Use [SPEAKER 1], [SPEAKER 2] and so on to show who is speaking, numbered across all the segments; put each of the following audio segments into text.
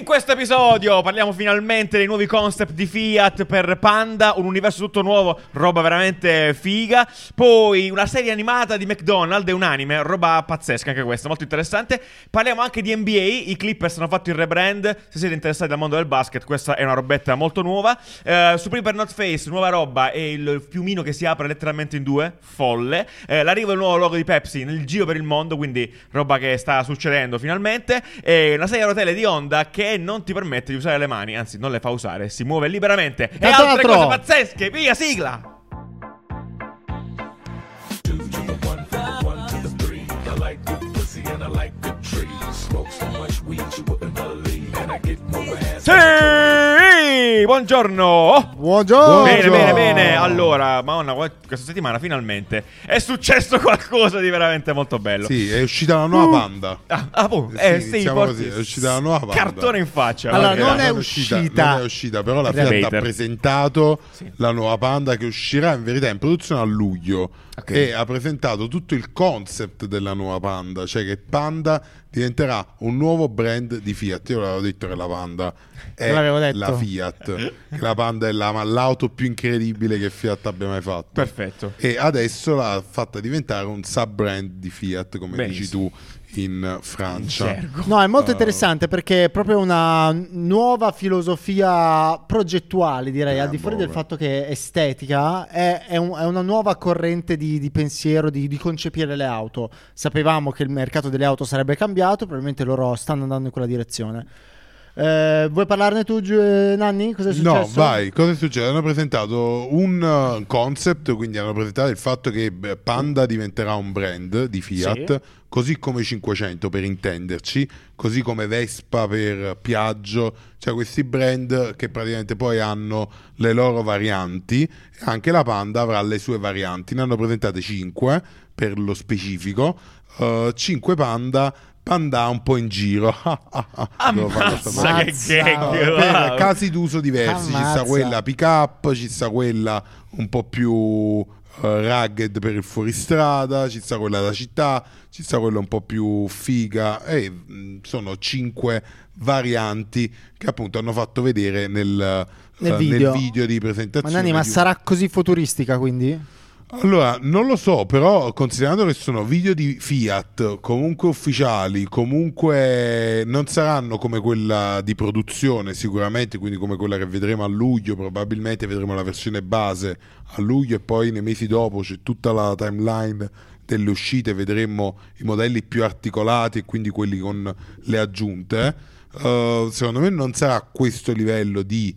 [SPEAKER 1] in questo episodio parliamo finalmente dei nuovi concept di Fiat per Panda, un universo tutto nuovo, roba veramente figa. Poi una serie animata di McDonald's e un anime, roba pazzesca anche questa, molto interessante. Parliamo anche di NBA, i Clippers hanno fatto il rebrand, se siete interessati al mondo del basket, questa è una robetta molto nuova. Uh, Supreme per Not Face, nuova roba e il fiumino che si apre letteralmente in due, folle. Uh, l'arrivo del nuovo logo di Pepsi nel giro per il mondo, quindi roba che sta succedendo finalmente. E una serie a rotelle di Honda che non ti permette di usare le mani, anzi non le fa usare, si muove liberamente. E,
[SPEAKER 2] E
[SPEAKER 1] altre cose pazzesche, via sigla! Sì! Buongiorno! Oh,
[SPEAKER 2] Buongiorno.
[SPEAKER 1] Bene, bene, bene. Allora, Madonna, questa settimana finalmente è successo qualcosa di veramente molto bello.
[SPEAKER 3] Sì, è uscita la nuova Panda.
[SPEAKER 1] Ah, ah, boh, eh, sì, porti-
[SPEAKER 3] così, è uscita la nuova Panda.
[SPEAKER 1] Cartone in faccia.
[SPEAKER 2] Allora, non è
[SPEAKER 3] uscita,
[SPEAKER 2] uscita.
[SPEAKER 3] non è uscita, però la Fiat ha presentato
[SPEAKER 1] Sì.
[SPEAKER 3] la nuova Panda che uscirà in verità in produzione a luglio
[SPEAKER 1] Ok.
[SPEAKER 3] e ha presentato tutto il concept della nuova Panda, cioè che Panda diventerà un nuovo brand di Fiat. Io l'avevo detto che la Panda è
[SPEAKER 2] Te l'avevo detto.
[SPEAKER 3] la Fiat, che la Panda è la- l'auto più incredibile che Fiat abbia mai fatto.
[SPEAKER 1] Perfetto.
[SPEAKER 3] E adesso l'ha fatta diventare un sub-brand di Fiat, come dici
[SPEAKER 1] Benissimo.
[SPEAKER 3] tu in Francia.
[SPEAKER 2] No, è molto
[SPEAKER 3] Uh,
[SPEAKER 2] interessante perché è proprio una nuova filosofia progettuale, direi,
[SPEAKER 3] Eh,
[SPEAKER 2] al di fuori
[SPEAKER 3] boh,
[SPEAKER 2] del
[SPEAKER 3] beh.
[SPEAKER 2] fatto che è estetica, è, è un- è una nuova corrente di, di pensiero, di, di concepire le auto. Sapevamo che il mercato delle auto sarebbe cambiato, probabilmente loro stanno andando in quella direzione. Eh, vuoi parlarne tu, eh, Nanni? Cosa è successo?
[SPEAKER 3] No, vai, cosa è successo? Hanno presentato un uh, concept, quindi hanno presentato il fatto che beh, Panda diventerà un brand di Fiat,
[SPEAKER 2] Sì.
[SPEAKER 3] così come 500 per intenderci, così come Vespa per Piaggio, cioè questi brand che praticamente poi hanno le loro varianti, anche la Panda avrà le sue varianti, ne hanno presentate 5 per lo specifico, 5 Panda, Panda un po' in giro. Questa
[SPEAKER 1] Ammazza che gag!
[SPEAKER 3] per casi d'uso diversi. Ci
[SPEAKER 2] Ammazza.
[SPEAKER 3] sta quella pick up, ci sta quella un po' più eh, rugged per il fuoristrada, ci sta quella da città, ci sta quella un po' più figa. E mh, sono cinque varianti che appunto hanno fatto vedere nel,
[SPEAKER 2] Nel
[SPEAKER 3] eh,
[SPEAKER 2] video.
[SPEAKER 3] video di presentazione.
[SPEAKER 2] Nanni, ma sarà così futuristica quindi?
[SPEAKER 3] Allora, non lo so, però considerando che sono video di Fiat, comunque ufficiali, comunque non saranno come quella di produzione sicuramente, quindi come quella che vedremo a luglio, probabilmente vedremo la versione base a luglio e poi nei mesi dopo c'è tutta la timeline delle uscite, vedremo i modelli più articolati e quindi quelli con le aggiunte. Eh, secondo me non sarà questo livello di...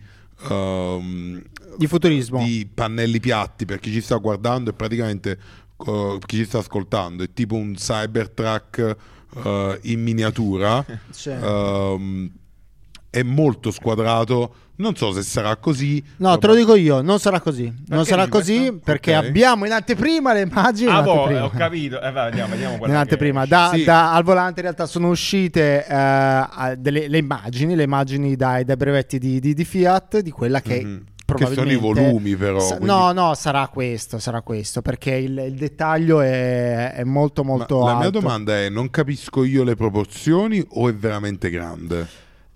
[SPEAKER 3] ehm,
[SPEAKER 2] Di futurismo?
[SPEAKER 3] di pannelli piatti per chi ci sta guardando e praticamente eh, chi ci sta ascoltando è tipo un Cybertruck eh, in miniatura. Ehm, è molto squadrato non so se sarà così
[SPEAKER 2] No, te lo dico io, non sarà così. Non
[SPEAKER 1] Perché
[SPEAKER 2] sarà
[SPEAKER 1] di
[SPEAKER 2] così
[SPEAKER 1] questo?
[SPEAKER 2] perché
[SPEAKER 3] Ok.
[SPEAKER 2] abbiamo in anteprima le immagini. in
[SPEAKER 1] Ah, boh, ho capito. Eh, vai, andiamo, vediamo quella
[SPEAKER 2] In anteprima. Da,
[SPEAKER 3] Sì.
[SPEAKER 2] da- al volante in realtà sono uscite eh, a- delle, le immagini, le immagini dai, dai brevetti di, di- di Fiat, di quella che...
[SPEAKER 3] Mhm. Che sono i volumi però
[SPEAKER 2] Sa-
[SPEAKER 3] quindi-
[SPEAKER 2] No, no, sarà questo, sarà questo, perché il, il dettaglio è, è molto
[SPEAKER 3] Ma
[SPEAKER 2] molto
[SPEAKER 3] la mia
[SPEAKER 2] alto.
[SPEAKER 3] domanda è non capisco io le proporzioni o è veramente grande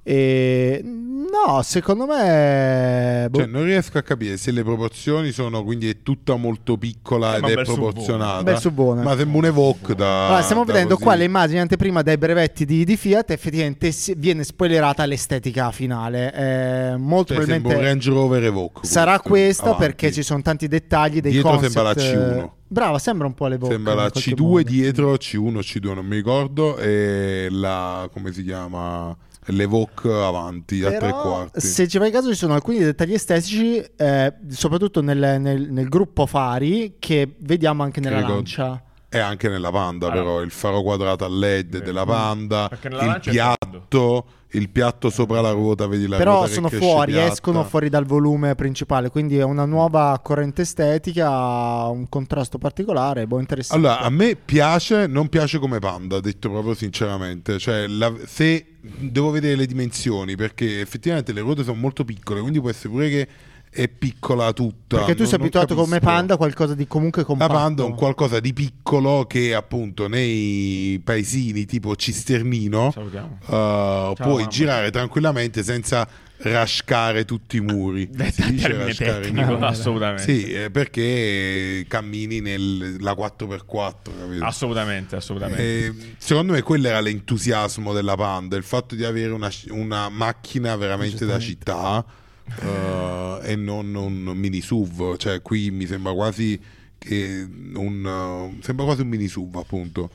[SPEAKER 2] E- no, secondo me... boh,
[SPEAKER 3] cioè non riesco a capire se le proporzioni sono quindi è tutta molto piccola
[SPEAKER 1] Eh,
[SPEAKER 3] ed è proporzionata
[SPEAKER 2] subbuono.
[SPEAKER 3] ma sembra un Evoque da
[SPEAKER 2] Allora, stiamo
[SPEAKER 3] da
[SPEAKER 2] vedendo
[SPEAKER 3] così.
[SPEAKER 2] qua le immagini anteprima dai brevetti di, di Fiat. Effettivamente viene spoilerata l'estetica finale. Eh, molto
[SPEAKER 3] Cioè, sembra un
[SPEAKER 2] probabilmente
[SPEAKER 3] Range Rover Evoque
[SPEAKER 2] sarà questa
[SPEAKER 3] avanti.
[SPEAKER 2] perché ci sono tanti dettagli. Dei
[SPEAKER 3] Dietro
[SPEAKER 2] concept,
[SPEAKER 3] sembra la C1.
[SPEAKER 2] eh, Brava, sembra un po' le Vogue.
[SPEAKER 3] Sembra la
[SPEAKER 2] in qualche
[SPEAKER 3] C2
[SPEAKER 2] modo.
[SPEAKER 3] dietro, C1 C2 non mi ricordo e la come si chiama l'Evoque avanti a tre
[SPEAKER 2] Però,
[SPEAKER 3] quarti.
[SPEAKER 2] se ci fai caso, ci sono alcuni dettagli estetici, eh, soprattutto nel, nel- nel gruppo fari, che vediamo anche nella
[SPEAKER 3] ricordo-
[SPEAKER 2] lancia.
[SPEAKER 3] E anche nella Panda
[SPEAKER 1] Allora.
[SPEAKER 3] però il faro quadrato a LED della Panda, il
[SPEAKER 1] è
[SPEAKER 3] piatto, il piatto sopra la ruota, vedi la
[SPEAKER 2] Però
[SPEAKER 3] ruota che
[SPEAKER 2] sono fuori,
[SPEAKER 3] piatta.
[SPEAKER 2] escono fuori dal volume principale, quindi è una nuova corrente estetica, un contrasto particolare, boh, interessante.
[SPEAKER 3] Allora, a me piace, non piace come Panda, detto proprio sinceramente. Cioè, la- se devo vedere le dimensioni, perché effettivamente le ruote sono molto piccole, quindi può essere pure che è piccola tutta.
[SPEAKER 2] Perché tu
[SPEAKER 3] non-
[SPEAKER 2] sei abituato come panda a qualcosa di comunque
[SPEAKER 3] La
[SPEAKER 2] compatto.
[SPEAKER 3] panda è un qualcosa di piccolo che appunto nei paesini tipo Cisternino uh, puoi
[SPEAKER 1] mamma.
[SPEAKER 3] girare tranquillamente senza rascare tutti i muri.
[SPEAKER 1] Detta
[SPEAKER 3] Si dice
[SPEAKER 1] tecnico,
[SPEAKER 3] muri.
[SPEAKER 1] assolutamente.
[SPEAKER 3] Sì, eh, perché cammini nella 4x4, capito?
[SPEAKER 1] Assolutamente, assolutamente.
[SPEAKER 3] Eh, secondo me quello era l'entusiasmo della Panda, il fatto di avere una, una macchina veramente da città eh, e non un mini SUV, cioè qui mi sembra quasi che un eh, sembra quasi un mini SUV appunto.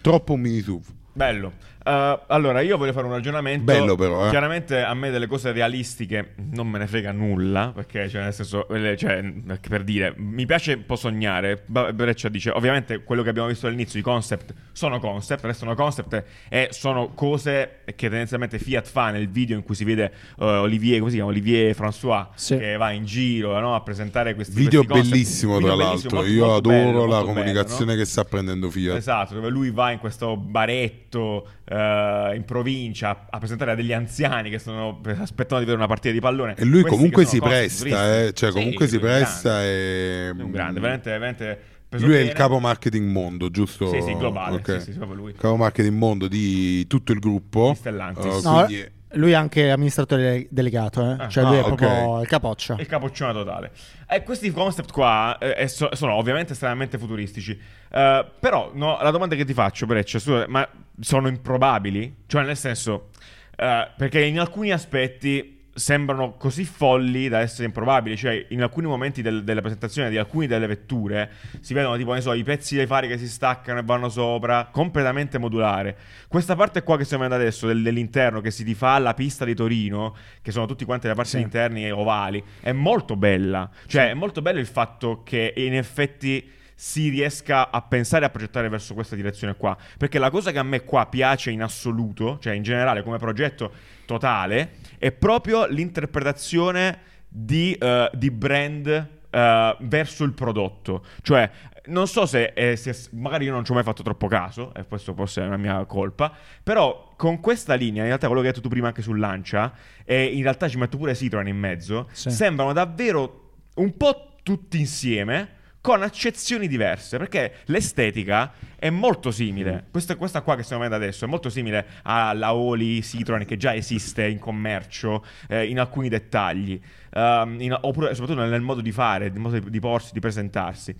[SPEAKER 3] Troppo un mini SUV.
[SPEAKER 1] Bello. Uh, allora, io voglio fare un ragionamento.
[SPEAKER 3] Bello però, eh.
[SPEAKER 1] Chiaramente a me delle cose realistiche non me ne frega nulla, perché, cioè, nel senso, eh, cioè, per dire, mi piace un po' sognare. Breccia dice, ovviamente quello che abbiamo visto all'inizio, i concept, sono concept, restano concept e sono cose che tendenzialmente Fiat fa nel video in cui si vede eh, Olivier, come si chiama? Olivier François,
[SPEAKER 2] Sì.
[SPEAKER 1] che va in giro no, a presentare questi
[SPEAKER 3] Video
[SPEAKER 1] questi
[SPEAKER 3] bellissimo
[SPEAKER 1] Video
[SPEAKER 3] tra
[SPEAKER 1] bellissimo,
[SPEAKER 3] l'altro,
[SPEAKER 1] molto-
[SPEAKER 3] io
[SPEAKER 1] molto
[SPEAKER 3] adoro
[SPEAKER 1] bello,
[SPEAKER 3] la comunicazione
[SPEAKER 1] bello, no?
[SPEAKER 3] che sta prendendo Fiat.
[SPEAKER 1] Esatto, dove lui va in questo baretto eh, in provincia a, a presentare a degli anziani che stanno aspettando di vedere una partita di pallone.
[SPEAKER 3] E lui
[SPEAKER 1] Questi
[SPEAKER 3] comunque si presta, eh, cioè
[SPEAKER 1] Sì,
[SPEAKER 3] comunque si
[SPEAKER 1] lui è un
[SPEAKER 3] presta
[SPEAKER 1] grande,
[SPEAKER 3] e...
[SPEAKER 1] è un grande, veramente, veramente
[SPEAKER 3] Lui è il
[SPEAKER 1] bene.
[SPEAKER 3] capo marketing mondo, giusto?
[SPEAKER 1] Sì, sì, globale,
[SPEAKER 3] Ok.
[SPEAKER 1] sì, sì.
[SPEAKER 3] Capo marketing mondo di tutto il gruppo.
[SPEAKER 1] Di Stellantis.
[SPEAKER 3] Eh,
[SPEAKER 2] No,
[SPEAKER 3] quindi-
[SPEAKER 2] lui è anche amministratore delegato, eh?
[SPEAKER 1] Ah.
[SPEAKER 2] cioè lui
[SPEAKER 3] Ah,
[SPEAKER 2] è proprio
[SPEAKER 3] ok.
[SPEAKER 2] il capoccia.
[SPEAKER 1] Il capoccione totale. E questi concept qua eh, eh, so- sono ovviamente estremamente futuristici. Eh, però no, la domanda che ti faccio, Breccia, scusa, ma sono improbabili? Cioè, nel senso, eh, perché in alcuni aspetti sembrano così folli da essere improbabili. Cioè, in alcuni momenti del- della presentazione di alcune delle vetture si vedono, tipo, ne so, i pezzi dei fari che si staccano e vanno sopra, completamente modulare. Questa parte qua che stiamo vedendo adesso, del- dell'interno, che si rifà alla pista di Torino, che sono tutti quanti le parti
[SPEAKER 2] Sì.
[SPEAKER 1] interni e ovali, è molto bella. Cioè, è molto bello il fatto che in effetti si riesca a pensare e a progettare verso questa direzione qua. Perché la cosa che a me qua piace in assoluto, cioè in generale come progetto totale, è proprio l'interpretazione di, eh, di brand eh, verso il prodotto. Cioè, non so se, eh, se- magari io non ci ho mai fatto troppo caso, e questo può essere una mia colpa, però con questa linea, in realtà quello che hai detto tu prima anche sul Lancia, e in realtà ci metto pure Citroen in mezzo,
[SPEAKER 2] Sì.
[SPEAKER 1] sembrano davvero un po' tutti insieme con accezioni diverse perché l'estetica è molto simile. Questa, questa qua che stiamo vedendo adesso è molto simile alla Oli Citroen che già esiste in commercio eh, in alcuni dettagli ehm, in- oppure soprattutto nel modo di fare nel modo di, di porsi, di presentarsi.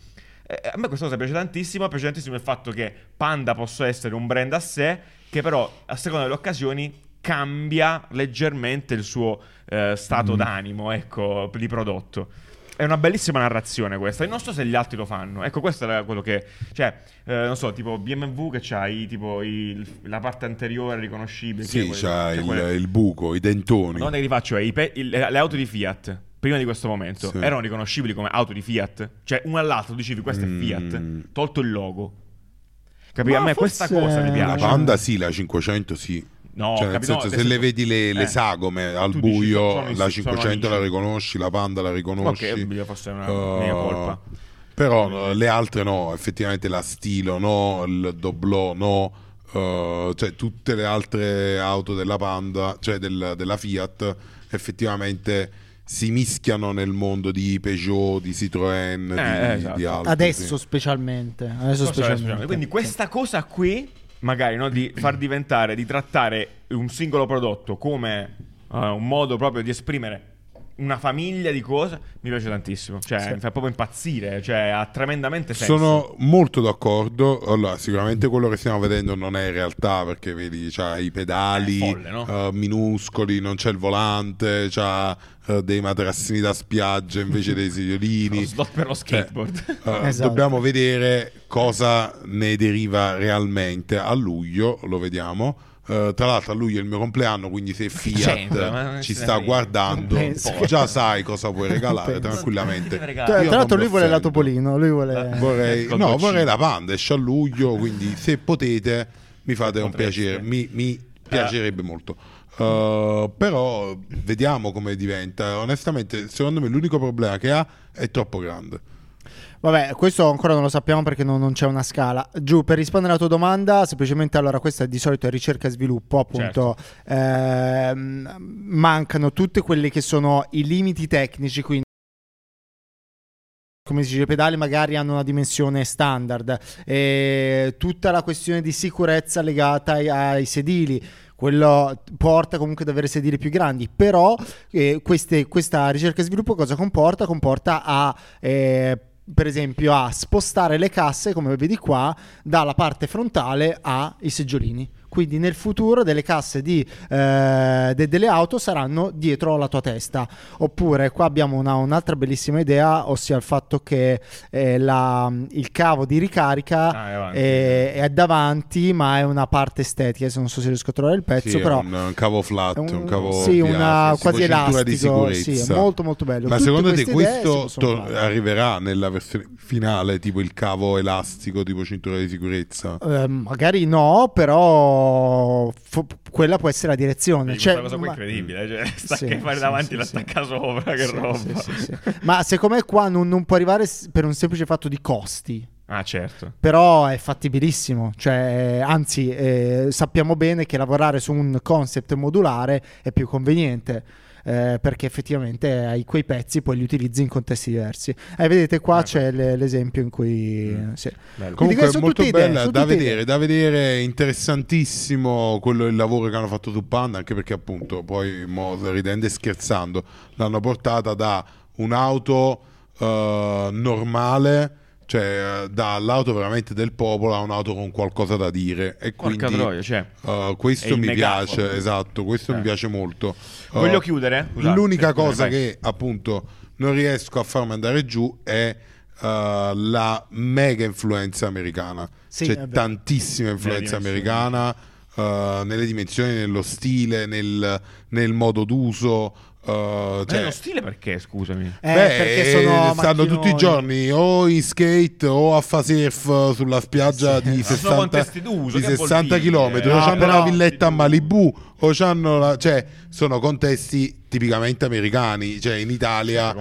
[SPEAKER 1] Eh, a me questa cosa piace tantissimo piace tantissimo il fatto che Panda possa essere un brand a sé che però a seconda delle occasioni cambia leggermente il suo eh, stato d'animo ecco, di prodotto è una bellissima narrazione questa. E non so se gli altri lo fanno. Ecco, questo era quello che. Cioè, eh, non so, tipo BMW che c'ha i, tipo, i- la parte anteriore riconoscibile.
[SPEAKER 3] Sì,
[SPEAKER 1] quella-
[SPEAKER 3] c'ha
[SPEAKER 1] cioè
[SPEAKER 3] il,
[SPEAKER 1] quella-
[SPEAKER 3] il buco, i
[SPEAKER 1] La
[SPEAKER 3] dentoni.
[SPEAKER 1] domanda che ti faccio è: i pe- il- le auto di Fiat, prima di questo momento,
[SPEAKER 3] Sì.
[SPEAKER 1] erano riconoscibili come auto di Fiat? Cioè, una all'altro dicevi questo
[SPEAKER 3] Mm.
[SPEAKER 1] è Fiat, tolto il logo. Capì? A
[SPEAKER 2] Ma
[SPEAKER 1] me questa cosa mi
[SPEAKER 3] La
[SPEAKER 1] piace.
[SPEAKER 3] Panda sì, la 500 sì.
[SPEAKER 1] No,
[SPEAKER 3] Cioè, nel?
[SPEAKER 1] No,
[SPEAKER 3] senso, se le vedi le, le
[SPEAKER 1] eh.
[SPEAKER 3] sagome al
[SPEAKER 1] Tu dici,
[SPEAKER 3] buio,
[SPEAKER 1] in-
[SPEAKER 3] la
[SPEAKER 1] sono
[SPEAKER 3] 500 la riconosci, la Panda la riconosci.
[SPEAKER 1] Ok, meglio fosse una
[SPEAKER 3] Uh,
[SPEAKER 1] mia colpa.
[SPEAKER 3] Però le altre no, effettivamente la Stilo no, il Doblò no, uh, cioè tutte le altre auto della Panda, cioè del- della Fiat, effettivamente si mischiano nel mondo di Peugeot, di Citroën, di,
[SPEAKER 1] Eh, esatto.
[SPEAKER 3] di altri.
[SPEAKER 2] Adesso
[SPEAKER 3] sì.
[SPEAKER 2] specialmente. Adesso specialmente.
[SPEAKER 1] Quindi questa cosa qui, magari no, di far diventare, di trattare un singolo prodotto come eh, un modo proprio di esprimere una famiglia di cose, mi piace tantissimo. Cioè,
[SPEAKER 2] Sì.
[SPEAKER 1] mi fa proprio impazzire. Cioè, ha tremendamente senso.
[SPEAKER 3] Sono molto d'accordo. Allora, sicuramente quello che stiamo vedendo non è realtà perché vedi, c'ha i pedali
[SPEAKER 1] folle, no?
[SPEAKER 3] eh, minuscoli, non c'è il volante, c'ha eh, dei materassini da spiaggia invece dei
[SPEAKER 1] Lo
[SPEAKER 3] sedilini.
[SPEAKER 1] slot per lo skateboard.
[SPEAKER 3] Eh,
[SPEAKER 2] Esatto.
[SPEAKER 3] Dobbiamo vedere cosa ne deriva realmente. A luglio lo vediamo. Eh, tra l'altro a luglio è il mio compleanno, quindi se Fiat ci
[SPEAKER 1] se ne
[SPEAKER 3] sta guardando, già sai cosa puoi regalare tranquillamente.
[SPEAKER 2] Tra,
[SPEAKER 3] Io
[SPEAKER 2] tra l'altro lui vuole la. Topolino, lui vuole...
[SPEAKER 3] Vorrei,
[SPEAKER 1] Col
[SPEAKER 3] no, vorrei la Panda, esce a luglio, quindi se potete mi fate un
[SPEAKER 1] Potreste.
[SPEAKER 3] piacere, mi, mi piacerebbe molto. Uh, però vediamo come diventa. Onestamente, secondo me l'unico problema che ha è troppo grande.
[SPEAKER 2] Vabbè, questo ancora non lo sappiamo perché non, non c'è una scala. Giù, per rispondere alla tua domanda, semplicemente allora questa di solito è ricerca e sviluppo, appunto, ehm, mancano tutti quelli che sono i limiti tecnici, quindi come si dice, i pedali magari hanno una dimensione standard, e tutta la questione di sicurezza legata ai, ai sedili quello porta comunque ad avere sedili più grandi, però eh, queste, questa ricerca e sviluppo cosa comporta? Comporta a... Eh, per esempio a spostare le casse come vedi qua dalla parte frontale ai seggiolini quindi nel futuro delle casse di, eh, de- delle auto saranno dietro la tua testa. Oppure qua abbiamo una, un'altra bellissima idea, ossia il fatto che eh, la, il cavo di ricarica
[SPEAKER 1] Ah, è
[SPEAKER 2] è, è davanti, ma è una parte estetica. Adesso non so se riesco a trovare il pezzo,
[SPEAKER 3] Sì,
[SPEAKER 2] però
[SPEAKER 3] un, un cavo flat,
[SPEAKER 2] è
[SPEAKER 3] un, cavo
[SPEAKER 2] sì, una
[SPEAKER 3] sì,
[SPEAKER 2] quasi
[SPEAKER 3] cintura di
[SPEAKER 2] elastico. Sì,
[SPEAKER 3] sicurezza.
[SPEAKER 2] è molto molto bello.
[SPEAKER 3] Ma
[SPEAKER 2] Tutte
[SPEAKER 3] secondo te questo
[SPEAKER 2] fare.
[SPEAKER 3] arriverà nella versione finale, tipo il cavo elastico, tipo cintura di sicurezza?
[SPEAKER 2] Eh, magari no, però fo- quella può essere la direzione.
[SPEAKER 1] Quindi
[SPEAKER 2] Cioè,
[SPEAKER 1] questa cosa qua è incredibile, cioè, sta
[SPEAKER 2] Sì,
[SPEAKER 1] che fare
[SPEAKER 2] sì,
[SPEAKER 1] davanti
[SPEAKER 2] sì,
[SPEAKER 1] l'attacca sopra, che
[SPEAKER 2] Sì,
[SPEAKER 1] roba.
[SPEAKER 2] sì, sì, sì. Ma secondo me qua non, non può arrivare per un semplice fatto di costi.
[SPEAKER 1] Ah, certo.
[SPEAKER 2] Però è fattibilissimo, cioè, anzi eh, sappiamo bene che lavorare su un concept modulare è più conveniente. Eh, perché effettivamente hai quei pezzi poi li utilizzi in contesti diversi. E vedete qua
[SPEAKER 1] Ah,
[SPEAKER 2] c'è le- l'esempio in cui
[SPEAKER 1] Mm.
[SPEAKER 2] sì.
[SPEAKER 1] Bello.
[SPEAKER 3] Comunque è molto
[SPEAKER 2] idee,
[SPEAKER 3] bella da vedere,
[SPEAKER 2] idee.
[SPEAKER 3] da vedere interessantissimo quello il lavoro che hanno fatto su Panda, anche perché appunto poi ridendo e scherzando l'hanno portata da un'auto eh, normale, cioè eh, dall'auto veramente del popolo a un'auto con qualcosa da dire e
[SPEAKER 1] Porca
[SPEAKER 3] quindi
[SPEAKER 1] troia, cioè.
[SPEAKER 3] eh,
[SPEAKER 1] È
[SPEAKER 3] questo mi
[SPEAKER 1] megafono.
[SPEAKER 3] piace, esatto, questo
[SPEAKER 1] Eh.
[SPEAKER 3] mi piace molto. Eh,
[SPEAKER 1] Voglio chiudere? Scusate,
[SPEAKER 3] L'unica cosa
[SPEAKER 1] vai.
[SPEAKER 3] che appunto non riesco a farmi andare giù è eh, la mega influenza americana.
[SPEAKER 2] Sì,
[SPEAKER 3] C'è
[SPEAKER 2] è vero.
[SPEAKER 3] tantissima influenza americana eh, nelle dimensioni, nello stile, nel, nel modo d'uso. Eh,
[SPEAKER 1] Ma
[SPEAKER 3] cioè,
[SPEAKER 1] lo stile perché, scusami?
[SPEAKER 2] Eh,
[SPEAKER 3] Beh,
[SPEAKER 2] perché sono
[SPEAKER 3] stanno tutti i giorni o in skate o a fa surf sulla spiaggia
[SPEAKER 2] Sì.
[SPEAKER 3] di
[SPEAKER 1] Ma sono
[SPEAKER 3] 60,
[SPEAKER 1] contesti d'uso,
[SPEAKER 3] di
[SPEAKER 1] che vuol
[SPEAKER 3] 60
[SPEAKER 1] dire?
[SPEAKER 3] km,
[SPEAKER 2] No,
[SPEAKER 3] c'hanno la villetta a Malibu o c'hanno la, cioè sono contesti tipicamente americani, cioè in Italia,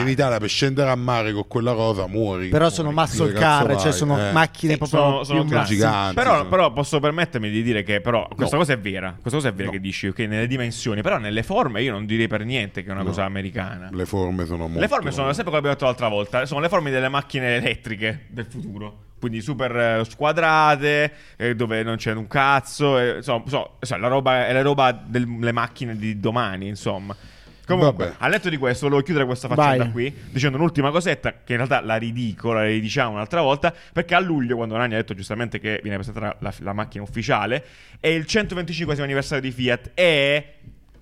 [SPEAKER 3] in Italia per scendere a mare con quella cosa muori.
[SPEAKER 2] Però sono muscle car, cioè sono
[SPEAKER 3] Eh.
[SPEAKER 2] macchine
[SPEAKER 1] Sì,
[SPEAKER 2] proprio
[SPEAKER 1] sono- sono
[SPEAKER 2] più
[SPEAKER 1] grandi.
[SPEAKER 2] massive.
[SPEAKER 3] giganti.
[SPEAKER 1] Però, però posso permettermi di dire che però questa
[SPEAKER 3] No.
[SPEAKER 1] cosa è vera, questa cosa è vera
[SPEAKER 3] No.
[SPEAKER 1] che dici, ok, nelle dimensioni, però nelle forme io non direi per niente che è una
[SPEAKER 3] No.
[SPEAKER 1] cosa americana.
[SPEAKER 3] Le forme sono molto
[SPEAKER 1] Le forme sono sempre come abbiamo detto l'altra volta, sono le forme delle macchine elettriche del futuro. Quindi super eh, squadrate, eh, dove non c'è un cazzo, eh, insomma, so- so, la roba, è la roba delle macchine di domani, insomma. Comunque,
[SPEAKER 3] Vabbè.
[SPEAKER 1] al netto di questo, volevo chiudere questa faccenda
[SPEAKER 2] Vai.
[SPEAKER 1] qui dicendo un'ultima cosetta, che in realtà la ridico, la ridiciamo un'altra volta, perché a luglio, quando Rani ha detto giustamente che viene presentata la, la macchina ufficiale, è il 125 anniversario di Fiat e,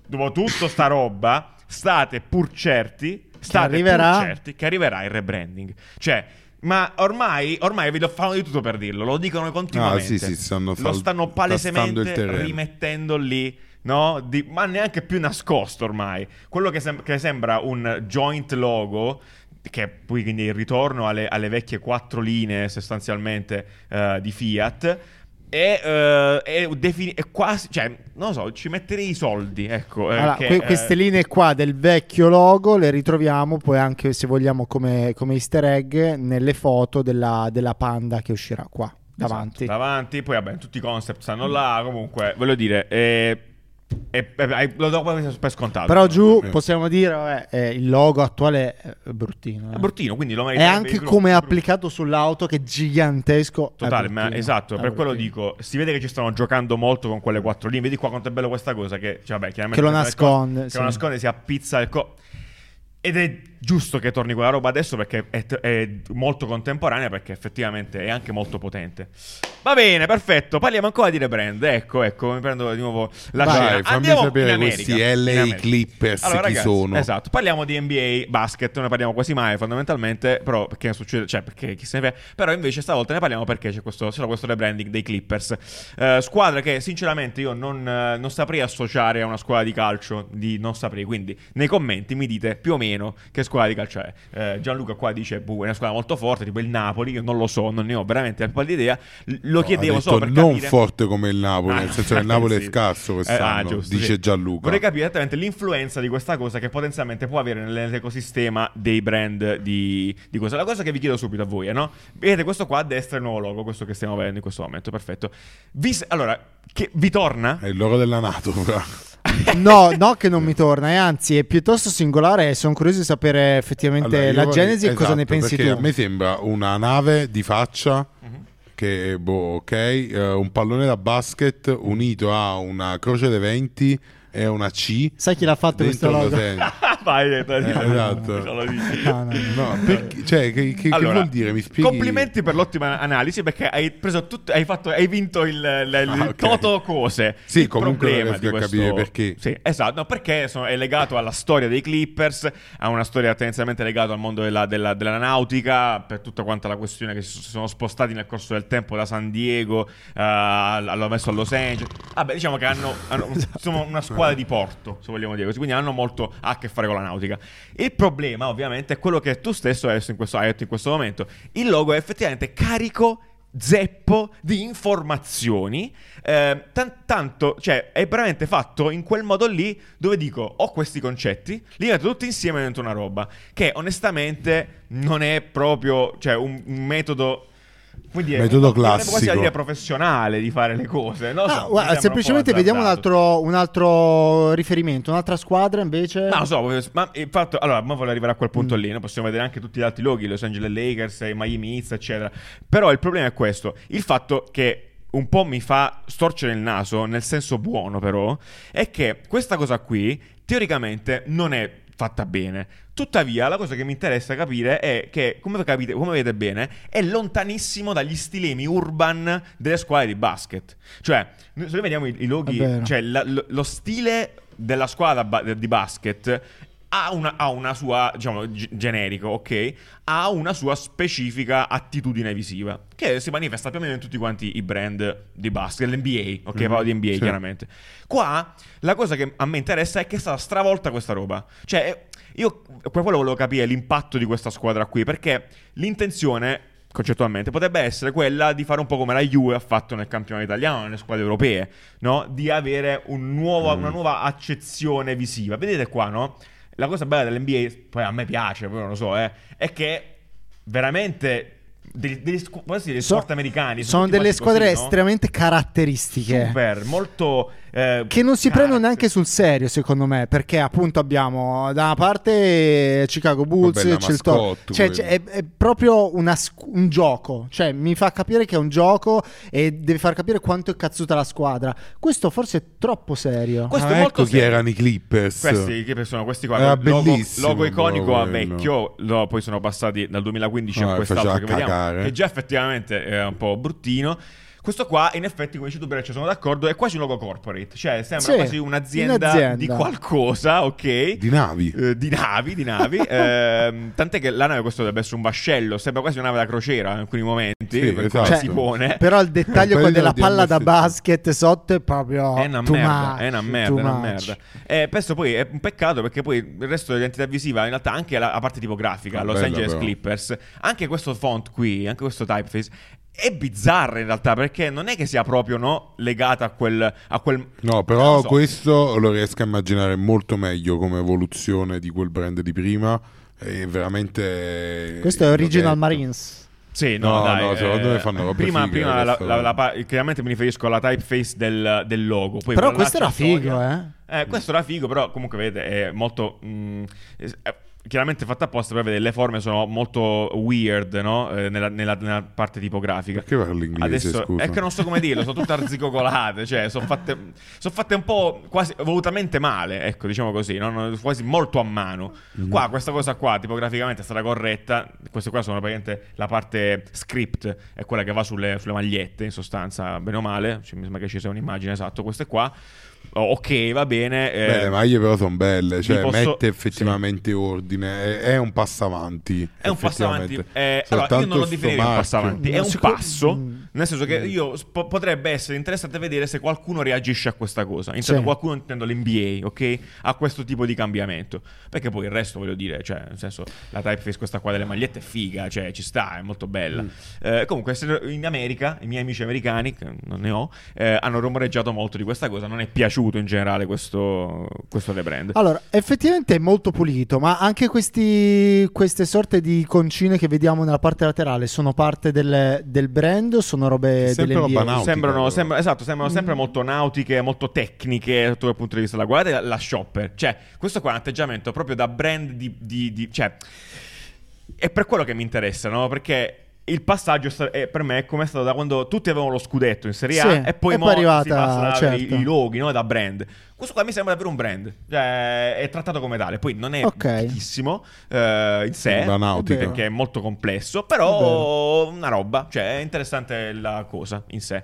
[SPEAKER 1] dopo tutta sta roba, state pur certi, state
[SPEAKER 2] arriverà.
[SPEAKER 1] pur certi che arriverà il rebranding. Cioè, ma ormai, ormai vi do- fanno di tutto per dirlo, lo dicono continuamente.
[SPEAKER 3] Ah, sì, sì, stanno
[SPEAKER 1] lo
[SPEAKER 3] fal-
[SPEAKER 1] stanno
[SPEAKER 3] tastando il
[SPEAKER 1] palesemente rimettendo lì. No? Di- ma neanche più nascosto ormai. Quello che, sem- che sembra un joint logo, che è poi quindi il ritorno alle, alle vecchie quattro linee sostanzialmente eh, di Fiat. È, eh, è, defini- è quasi, cioè, non lo so, ci metterei i soldi. Ecco, eh,
[SPEAKER 2] Allora,
[SPEAKER 1] che,
[SPEAKER 2] que-
[SPEAKER 1] eh,
[SPEAKER 2] queste linee qua del vecchio logo le ritroviamo poi anche se vogliamo come, come easter egg nelle foto della, della panda che uscirà qua davanti.
[SPEAKER 1] Esatto, davanti, poi vabbè, tutti i concept stanno là. Comunque, voglio dire, eh, eh, eh, lo do per scontato.
[SPEAKER 2] Però giù
[SPEAKER 3] Eh.
[SPEAKER 2] possiamo dire vabbè, eh, il logo attuale è bruttino. eh.
[SPEAKER 1] È bruttino, quindi lo
[SPEAKER 2] È
[SPEAKER 1] meriterebbe
[SPEAKER 2] anche come è applicato sull'auto che è gigantesco. è
[SPEAKER 1] Totale, ma
[SPEAKER 2] bruttino,
[SPEAKER 1] esatto,
[SPEAKER 2] è
[SPEAKER 1] per quello
[SPEAKER 2] bruttino.
[SPEAKER 1] dico, si vede che ci stanno giocando molto con quelle quattro linee. Vedi qua quanto è bello questa cosa che, cioè, vabbè, chiaramente
[SPEAKER 2] Che lo nasconde,
[SPEAKER 1] Che
[SPEAKER 2] sì.
[SPEAKER 1] lo nasconde, si appizza il co- Ed è giusto che torni quella roba adesso perché è, è molto contemporanea perché effettivamente è anche molto potente. Va bene, perfetto. Parliamo ancora di rebrand. Ecco, ecco, mi prendo di nuovo la
[SPEAKER 3] Dai,
[SPEAKER 1] scena.
[SPEAKER 3] fammi
[SPEAKER 1] Andiamo
[SPEAKER 3] sapere questi LA. Clippers
[SPEAKER 1] Allora,
[SPEAKER 3] chi
[SPEAKER 1] ragazzi,
[SPEAKER 3] sono.
[SPEAKER 1] Esatto, parliamo di NBA basket, non ne parliamo quasi mai fondamentalmente, però perché succede, cioè perché chi se ne frega, però invece stavolta ne parliamo perché c'è questo, c'è questo rebranding dei Clippers. Eh, squadra che sinceramente io non, eh, non saprei associare a una squadra di calcio, di, non saprei, quindi nei commenti mi dite più o meno che squadra di calcio è. Eh, Gianluca qua dice, boh, è una squadra molto forte, tipo il Napoli, io non lo so, non ne ho veramente la più pallida idea, lo
[SPEAKER 3] No,
[SPEAKER 1] chiedevo
[SPEAKER 3] ha
[SPEAKER 1] solo per
[SPEAKER 3] non
[SPEAKER 1] capire...
[SPEAKER 3] forte come il Napoli,
[SPEAKER 1] Ah,
[SPEAKER 3] nel senso che il Napoli
[SPEAKER 1] sì.
[SPEAKER 3] è scarso
[SPEAKER 1] Eh,
[SPEAKER 3] quest'anno,
[SPEAKER 1] ah, giusto,
[SPEAKER 3] dice
[SPEAKER 1] sì.
[SPEAKER 3] Gianluca.
[SPEAKER 1] Vorrei capire esattamente l'influenza di questa cosa che potenzialmente può avere nell'ecosistema dei brand di, di cosa. La cosa che vi chiedo subito a voi è, no? Vedete questo qua a destra è il nuovo logo, questo che stiamo vedendo in questo momento, perfetto. Vi, allora, che vi torna?
[SPEAKER 3] È il loro della Nato, fra.
[SPEAKER 2] No, no che non mi torna, e anzi è piuttosto singolare sono curioso di sapere effettivamente
[SPEAKER 3] Allora,
[SPEAKER 2] la
[SPEAKER 3] vorrei-
[SPEAKER 2] genesi e cosa
[SPEAKER 3] esatto,
[SPEAKER 2] ne pensi
[SPEAKER 3] perché
[SPEAKER 2] tu.
[SPEAKER 3] A me sembra una nave di faccia
[SPEAKER 1] Mhm.
[SPEAKER 3] che, boh, ok, eh, un pallone da basket unito a una croce dei venti e una C.
[SPEAKER 2] Sai chi l'ha fatto questo logo?
[SPEAKER 1] Vai, eh,
[SPEAKER 3] Eh, esatto.
[SPEAKER 1] non.
[SPEAKER 2] No, no, no.
[SPEAKER 3] Perché- cioè, che, che- che
[SPEAKER 1] Allora,
[SPEAKER 3] vuol dire? Mi spieghi?
[SPEAKER 1] Complimenti per l'ottima analisi perché hai preso tutto, hai, fatto, hai vinto il, il, il
[SPEAKER 3] Ah, ok.
[SPEAKER 1] toto cose.
[SPEAKER 3] Sì,
[SPEAKER 1] il
[SPEAKER 3] comunque
[SPEAKER 1] problema
[SPEAKER 3] riesco a
[SPEAKER 1] questo...
[SPEAKER 3] capire perché.
[SPEAKER 1] Sì, esatto, no, perché sono- è legato alla storia dei Clippers, a una storia tendenzialmente legata al mondo della, della- della nautica, per tutta quanta la questione che si sono spostati nel corso del tempo da San Diego, eh, l'hanno messo a Los Angeles. Vabbè, diciamo che hanno, hanno- sono una squadra di porto, se vogliamo dire così, quindi hanno molto a che fare con la nautica. Il problema, ovviamente, è quello che tu stesso hai, in questo, hai detto in questo momento. Il logo è effettivamente carico zeppo di informazioni. eh, tan- tanto, cioè, è veramente fatto in quel modo lì dove dico: ho questi concetti, li metto tutti insieme dentro una roba. Che onestamente non è proprio, cioè, un, un metodo. Come dire,
[SPEAKER 3] Metodo
[SPEAKER 1] mi verrebbe quasi
[SPEAKER 3] classico.
[SPEAKER 1] a dire professionale di fare le cose. So,
[SPEAKER 2] Ah, guarda, semplicemente
[SPEAKER 1] un
[SPEAKER 2] vediamo un altro, un altro riferimento, un'altra squadra invece.
[SPEAKER 1] Ma lo so, ma il fatto, allora, ma voglio arrivare a quel punto lì, no? possiamo vedere anche tutti gli altri loghi, Los Angeles Lakers, i Miami Heat, eccetera. Però il problema è questo, il fatto che un po' mi fa storcere il naso, nel senso buono però, è che questa cosa qui, teoricamente, non è fatta bene. Tuttavia, la cosa che mi interessa capire è che, come, capite, come vedete bene, è lontanissimo dagli stilemi urban delle squadre di basket. Cioè, se noi vediamo i, i loghi, cioè la- lo, lo stile della squadra ba- di basket ha una, ha una sua, diciamo, g- generico, ok? Ha una sua specifica attitudine visiva, che si manifesta più o meno in tutti quanti i brand di basket, l'NBA, ok?
[SPEAKER 3] Mhm,
[SPEAKER 1] Parlo di NBA
[SPEAKER 3] sì.
[SPEAKER 1] chiaramente. Qua, la cosa che a me interessa è che è stata stravolta questa roba. Cioè, io per quello volevo capire l'impatto di questa squadra qui, perché l'intenzione concettualmente potrebbe essere quella di fare un po' come la Juve ha fatto nel campionato italiano, nelle squadre europee, no? Di avere un nuovo-
[SPEAKER 3] Mm.
[SPEAKER 1] una nuova accezione visiva. Vedete qua, no? La cosa bella dell'NBA, poi a me piace, poi non lo so, eh, è che veramente degli, degli
[SPEAKER 2] So-
[SPEAKER 1] sport americani
[SPEAKER 2] sono
[SPEAKER 1] tutti
[SPEAKER 2] delle squadre
[SPEAKER 1] così, no?
[SPEAKER 2] estremamente caratteristiche.
[SPEAKER 1] super, molto eh,
[SPEAKER 2] Che non si prendono
[SPEAKER 1] caratter-
[SPEAKER 2] neanche sul serio, secondo me, perché appunto abbiamo da una parte Chicago Bulls,
[SPEAKER 3] Vabbè,
[SPEAKER 2] c'è il
[SPEAKER 3] mascotte,
[SPEAKER 2] Cioè, c'è- è, è proprio una un gioco, cioè mi fa capire che è un gioco e deve far capire quanto è cazzuta la squadra. Questo forse è troppo serio.
[SPEAKER 1] Questo
[SPEAKER 3] Ah,
[SPEAKER 1] è molto
[SPEAKER 3] ecco chi
[SPEAKER 1] serio.
[SPEAKER 3] erano i Clippers.
[SPEAKER 1] Questi che sono questi qua,
[SPEAKER 3] Era
[SPEAKER 1] logo,
[SPEAKER 3] bellissimo,
[SPEAKER 1] logo iconico a vecchio, lo- poi sono passati dal 2015 a
[SPEAKER 3] Ah,
[SPEAKER 1] quest'altro che
[SPEAKER 3] faceva
[SPEAKER 1] vediamo,
[SPEAKER 3] cagare.
[SPEAKER 1] che già effettivamente è un po' bruttino. Questo qua, in effetti, come dici tu, Breccia, sono d'accordo, è quasi un logo corporate, cioè sembra
[SPEAKER 2] Sì,
[SPEAKER 1] quasi un'azienda,
[SPEAKER 2] un'azienda.
[SPEAKER 1] di qualcosa, ok?
[SPEAKER 3] Di navi.
[SPEAKER 1] Eh, di navi, di navi. Ehm, tant'è che la nave questo dovrebbe essere un vascello, sembra quasi una nave da crociera in alcuni momenti,
[SPEAKER 3] Sì,
[SPEAKER 1] per
[SPEAKER 3] esatto.
[SPEAKER 1] come
[SPEAKER 2] Cioè,
[SPEAKER 1] si pone.
[SPEAKER 2] Però il dettaglio
[SPEAKER 3] pelino
[SPEAKER 2] della palla da basket sotto è proprio
[SPEAKER 1] È una merda,
[SPEAKER 2] much,
[SPEAKER 1] è una merda, è una merda. Eh, penso poi è un peccato perché poi il resto dell'identità visiva, in realtà anche la, la parte tipografica,
[SPEAKER 3] Ah,
[SPEAKER 1] Los
[SPEAKER 3] bella
[SPEAKER 1] Angeles
[SPEAKER 3] però.
[SPEAKER 1] Clippers, anche questo font qui, anche questo typeface, è bizzarra in realtà perché non è che sia proprio no, legata a quel, a quel...
[SPEAKER 3] No, però
[SPEAKER 1] lo so.
[SPEAKER 3] questo lo riesco a immaginare molto meglio come evoluzione di quel brand di prima. È veramente.
[SPEAKER 2] Questo è Original
[SPEAKER 3] detto.
[SPEAKER 2] Marines.
[SPEAKER 1] Sì, no,
[SPEAKER 3] No,
[SPEAKER 1] dai,
[SPEAKER 3] no, secondo
[SPEAKER 1] eh,
[SPEAKER 3] me fanno robe
[SPEAKER 1] prima,
[SPEAKER 3] fighe,
[SPEAKER 1] prima la, la- la chiaramente mi riferisco alla typeface del, del logo. Poi
[SPEAKER 2] Però questo era figo, eh.
[SPEAKER 1] Eh, questo era figo, però comunque vedete, è molto... mm, es- è chiaramente fatto apposta per vedere le forme sono molto weird, no? Eh, nella, nella- nella parte tipografica.
[SPEAKER 3] Perché parli inglese?
[SPEAKER 1] Adesso
[SPEAKER 3] scusa?
[SPEAKER 1] è che non so come dirlo, sono tutte arzigogolate, cioè sono fatte, son fatte un po' quasi volutamente male, ecco, diciamo così, no? Quasi molto a mano.
[SPEAKER 3] Mhm.
[SPEAKER 1] Qua questa cosa qua tipograficamente è stata corretta, queste qua sono praticamente la parte script, è quella che va sulle, sulle magliette in sostanza, bene o male, cioè, mi sembra che ci sia un'immagine esatto, queste qua. Oh, ok, va bene. eh,
[SPEAKER 3] Beh, le maglie però sono belle, cioè
[SPEAKER 1] posso-
[SPEAKER 3] mette effettivamente ordine, è, è un passo avanti.
[SPEAKER 1] È un passo avanti. Eh, allora, io non lo definirei un passo avanti, è un
[SPEAKER 2] secondo-
[SPEAKER 1] passo.
[SPEAKER 2] Mm.
[SPEAKER 1] Nel senso che io sp- potrebbe essere interessante vedere se qualcuno reagisce a questa cosa. Intendo
[SPEAKER 2] Sì.
[SPEAKER 1] qualcuno, intendo l'NBA, ok? A questo tipo di cambiamento. Perché poi il resto, voglio dire, cioè, nel senso, la typeface, questa qua delle magliette è figa, cioè, ci sta, è molto bella.
[SPEAKER 3] Mm.
[SPEAKER 1] Eh, comunque, in America, i miei amici americani, che non ne ho, eh, hanno rumoreggiato molto di questa cosa. Non è piaciuto in generale questo, questo rebrand.
[SPEAKER 2] Allora, effettivamente è molto pulito, ma anche questi, queste sorte di concine che vediamo nella parte laterale sono parte del, del brand o sono sono robe
[SPEAKER 3] Sempre
[SPEAKER 2] delle
[SPEAKER 3] roba nautica,
[SPEAKER 1] Sembrano, sembra- esatto, sembrano sempre
[SPEAKER 2] Mm.
[SPEAKER 1] molto nautiche, molto tecniche sotto quel punto di vista. là. Guardate la, la shopper, cioè, questo qua è un atteggiamento proprio da brand di, di- di- cioè, è per quello che mi interessa, no? Perché il passaggio è- per me è come è stato da quando tutti avevano lo scudetto in Serie A
[SPEAKER 2] Sì,
[SPEAKER 1] e poi,
[SPEAKER 2] e poi è
[SPEAKER 1] si
[SPEAKER 2] arrivata-
[SPEAKER 1] passa
[SPEAKER 2] certo.
[SPEAKER 1] i, i loghi, no? Da brand. Questo qua mi sembra davvero un brand, cioè, è trattato come tale. Poi non è
[SPEAKER 2] Ok.
[SPEAKER 1] fighissimo eh, in sé,
[SPEAKER 3] La nautica.
[SPEAKER 1] perché è molto complesso,
[SPEAKER 2] È
[SPEAKER 1] però una roba, cioè è interessante la cosa in sé.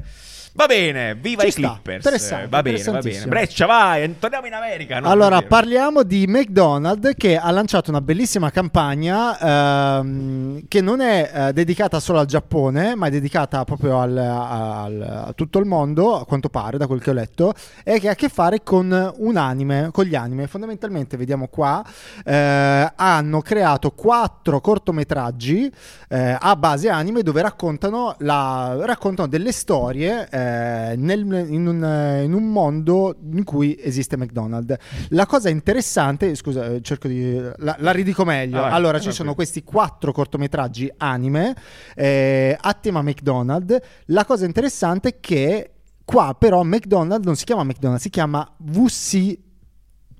[SPEAKER 1] Va bene, viva
[SPEAKER 2] Ci
[SPEAKER 1] i
[SPEAKER 2] sta,
[SPEAKER 1] Clippers.
[SPEAKER 2] interessante,
[SPEAKER 1] va bene, va bene. Breccia, vai, torniamo in America. no,
[SPEAKER 2] allora, parliamo di McDonald's che ha lanciato una bellissima campagna ehm, che non è eh, dedicata solo al Giappone, ma è dedicata proprio al- al- a tutto il mondo, a quanto pare, da quel che ho letto, e che ha a che fare con un anime, con gli anime. Fondamentalmente, vediamo qua, eh, hanno creato quattro cortometraggi eh, a base anime dove raccontano, la- raccontano delle storie eh, nel- in, un, eh, in un mondo in cui esiste McDonald's. La cosa interessante, scusa, eh, cerco di. La, la ridico meglio.
[SPEAKER 1] Ah,
[SPEAKER 2] allora, ci sono
[SPEAKER 1] vai.
[SPEAKER 2] questi quattro cortometraggi anime eh, a tema McDonald's. La cosa interessante è che qua, però, McDonald's non si chiama McDonald's, si chiama VC.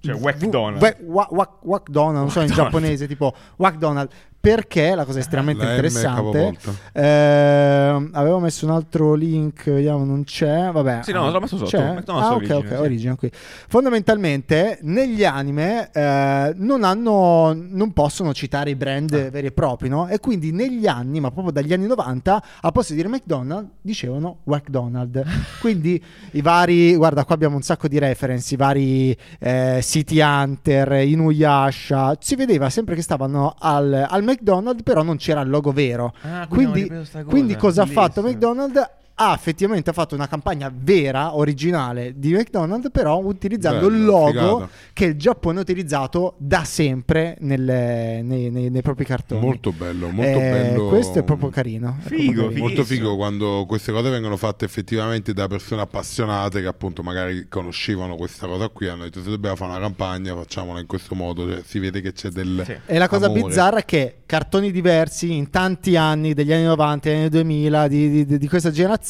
[SPEAKER 1] Cioè,
[SPEAKER 2] V-
[SPEAKER 1] Wackdonald.
[SPEAKER 2] Wa- wa- wa- Wackdonald, non so in giapponese, tipo Wackdonald. Perché la cosa estremamente
[SPEAKER 3] La
[SPEAKER 2] interessante. Ehm, avevo messo un altro link, vediamo, non c'è. Vabbè,
[SPEAKER 1] Sì, no, l'ho messo sotto.
[SPEAKER 2] C'è?
[SPEAKER 1] McDonald's
[SPEAKER 2] Ah, ok,
[SPEAKER 1] Origin,
[SPEAKER 2] ok,
[SPEAKER 1] sì.
[SPEAKER 2] Origin qui. Fondamentalmente, negli anime eh, non hanno, non possono citare i brand
[SPEAKER 1] Ah.
[SPEAKER 2] veri e propri, no? E quindi negli anni, ma proprio dagli anni 90, a posto di dire McDonald's, dicevano McDonald's. quindi i vari, guarda, qua abbiamo un sacco di reference, i vari eh, City Hunter, Inuyasha, si vedeva sempre che stavano al, al McDonald's, però non c'era il logo vero.
[SPEAKER 1] Ah, quindi
[SPEAKER 2] Quindi,
[SPEAKER 1] cosa,
[SPEAKER 2] ha fatto. McDonald's? Ha effettivamente fatto una campagna vera, originale di McDonald's, però utilizzando il
[SPEAKER 3] Bello,
[SPEAKER 2] logo
[SPEAKER 3] figata.
[SPEAKER 2] che il Giappone ha utilizzato da sempre nelle- nei, nei- nei propri cartoni.
[SPEAKER 3] Molto bello, molto
[SPEAKER 2] Eh,
[SPEAKER 3] bello.
[SPEAKER 2] Questo è proprio carino.
[SPEAKER 1] Figo,
[SPEAKER 2] proprio.
[SPEAKER 3] Molto figo quando queste cose vengono fatte effettivamente da persone appassionate che appunto magari conoscevano questa cosa qui hanno detto se dobbiamo fare una campagna facciamola in questo modo, cioè, si vede che c'è del
[SPEAKER 1] Sì.
[SPEAKER 2] E la cosa
[SPEAKER 3] amore.
[SPEAKER 2] bizzarra è che cartoni diversi in tanti anni, degli anni 90, degli anni 2000, di, di- di- di questa generazione,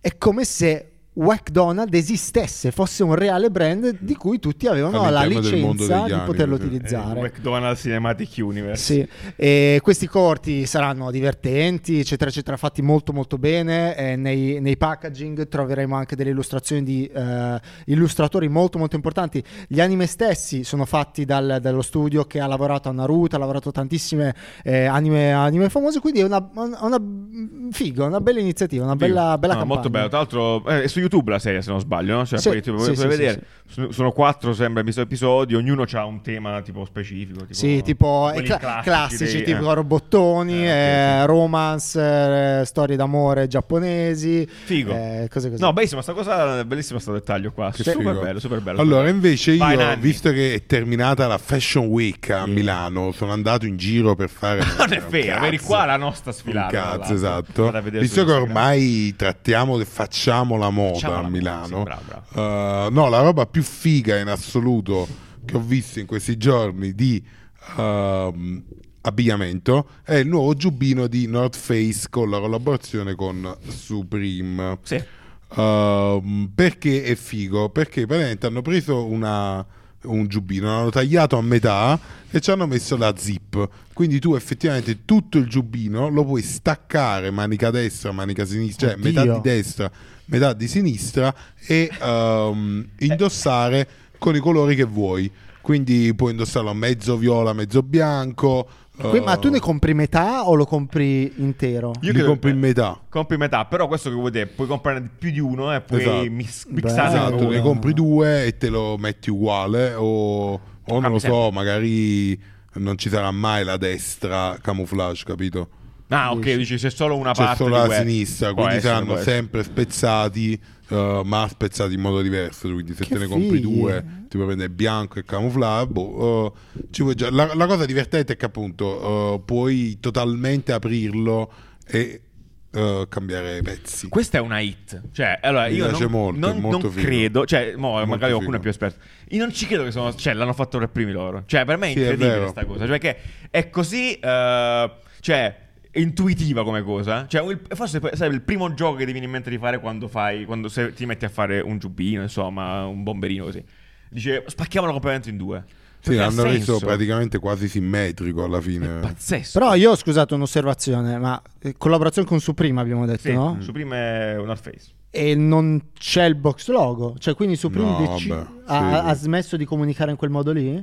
[SPEAKER 2] è come se McDonald's esistesse, fosse un reale brand di cui tutti avevano la licenza di
[SPEAKER 3] anime,
[SPEAKER 2] poterlo
[SPEAKER 3] sì.
[SPEAKER 2] utilizzare.
[SPEAKER 1] Eh, McDonald's Cinematic Universe.
[SPEAKER 2] Sì, e questi corti saranno divertenti, eccetera, eccetera, fatti molto molto bene. E nei, nei packaging troveremo anche delle illustrazioni di eh, illustratori molto molto importanti. Gli anime stessi sono fatti dal- dallo studio che ha lavorato a Naruto, ha lavorato tantissime eh, anime, anime famose, quindi è una, una figo, una bella iniziativa, una bella, bella
[SPEAKER 1] No,
[SPEAKER 2] campagna.
[SPEAKER 1] molto bello. Tra l'altro eh, è su YouTube la serie, se non sbaglio, no? Cioè,
[SPEAKER 2] Sì,
[SPEAKER 1] poi tu puoi
[SPEAKER 2] sì,
[SPEAKER 1] puoi
[SPEAKER 2] sì,
[SPEAKER 1] vedere.
[SPEAKER 2] sì,
[SPEAKER 1] Sono- Sono quattro, sembra, episo- episodi. Ognuno ha un tema tipo specifico. Tipo,
[SPEAKER 2] Sì, tipo eh, cla- classici,
[SPEAKER 1] dei-
[SPEAKER 2] tipo
[SPEAKER 1] eh.
[SPEAKER 2] robottoni,
[SPEAKER 1] Eh,
[SPEAKER 2] eh, romance, eh, storie d'amore giapponesi,
[SPEAKER 1] Figo.
[SPEAKER 2] eh, cose così.
[SPEAKER 1] No, bellissima sta cosa, bellissimo sto dettaglio qua.
[SPEAKER 3] Che
[SPEAKER 1] super
[SPEAKER 3] figo.
[SPEAKER 1] bello, super bello.
[SPEAKER 3] Allora, invece io,
[SPEAKER 1] Vai,
[SPEAKER 3] visto che è terminata la Fashion Week a. Milano, sono andato in giro per fare...
[SPEAKER 1] non è vero, vedi qua la nostra sfilata.
[SPEAKER 3] cazzo, esatto. Visto che ormai trattiamo e facciamo la moda
[SPEAKER 1] Facciamo la
[SPEAKER 3] a Milano,
[SPEAKER 1] sì, bravo, bravo.
[SPEAKER 3] eh, no, la roba più figa in assoluto che ho visto in questi giorni di ehm, abbigliamento è il nuovo giubbino di North Face con la collaborazione con Supreme.
[SPEAKER 1] Sì.
[SPEAKER 3] Ehm, perché è figo? Perché praticamente hanno preso una- un giubbino, l'hanno tagliato a metà e ci hanno messo la zip. Quindi tu effettivamente tutto il giubbino lo puoi staccare manica destra, manica sinistra, cioè
[SPEAKER 2] Oddio.
[SPEAKER 3] metà di destra, metà di sinistra e ehm, indossare con i colori che vuoi. Quindi puoi indossarlo mezzo viola, mezzo bianco.
[SPEAKER 2] Que- ma tu
[SPEAKER 3] eh,
[SPEAKER 2] ne compri metà o lo compri intero?
[SPEAKER 1] Io credo-
[SPEAKER 3] compri in metà.
[SPEAKER 1] Compri metà, però questo che vuoi dire, puoi comprare più di uno e puoi
[SPEAKER 3] Esatto.
[SPEAKER 1] mix- mixare
[SPEAKER 3] Esatto, ne compri due e te lo metti uguale o, o non
[SPEAKER 1] Cambia
[SPEAKER 3] lo so,
[SPEAKER 1] sempre.
[SPEAKER 3] magari non ci sarà mai la destra camouflage, capito?
[SPEAKER 1] Ah, ok, dici c'è solo una
[SPEAKER 3] C'è
[SPEAKER 1] parte
[SPEAKER 3] solo
[SPEAKER 1] di
[SPEAKER 3] la sinistra,
[SPEAKER 1] Può
[SPEAKER 3] quindi
[SPEAKER 1] essere,
[SPEAKER 3] saranno sempre spezzati, eh, ma spezzati in modo diverso. Quindi se
[SPEAKER 2] Che
[SPEAKER 3] te ne compri due, ti puoi prendere bianco e camouflage. boh, già- la, la cosa divertente è che appunto eh, puoi totalmente aprirlo e eh, cambiare pezzi.
[SPEAKER 1] Questa è una hit. Cioè, allora
[SPEAKER 3] Mi
[SPEAKER 1] io
[SPEAKER 3] piace
[SPEAKER 1] non,
[SPEAKER 3] molto,
[SPEAKER 1] non-
[SPEAKER 3] è molto
[SPEAKER 1] non credo, cioè, mo, magari qualcuno è più esperto. Io non ci credo che sono, cioè, l'hanno fatto per primi loro. Cioè, per me è
[SPEAKER 3] Sì, è
[SPEAKER 1] incredibile
[SPEAKER 3] vero.
[SPEAKER 1] questa cosa. Cioè, che è così, eh, cioè, intuitiva come cosa. Cioè, il- forse sarebbe il primo gioco che ti viene in mente di fare quando fai. Quando se- ti metti a fare un giubbino, insomma, un bomberino così. Dice, spacchiamolo completamente in due.
[SPEAKER 3] Sì,
[SPEAKER 1] Perché ha
[SPEAKER 3] l'hanno reso
[SPEAKER 1] senso.
[SPEAKER 3] praticamente quasi simmetrico alla fine.
[SPEAKER 1] Pazzesco.
[SPEAKER 2] Però io, scusate, un'osservazione, ma eh, collaborazione con Supreme abbiamo detto,
[SPEAKER 1] Sì,
[SPEAKER 2] no?
[SPEAKER 1] su prima è un North Face.
[SPEAKER 2] E non c'è il box logo, cioè quindi Supreme
[SPEAKER 3] No,
[SPEAKER 2] deci-
[SPEAKER 3] vabbè,
[SPEAKER 2] ha,
[SPEAKER 3] sì.
[SPEAKER 2] ha smesso di comunicare in quel modo lì?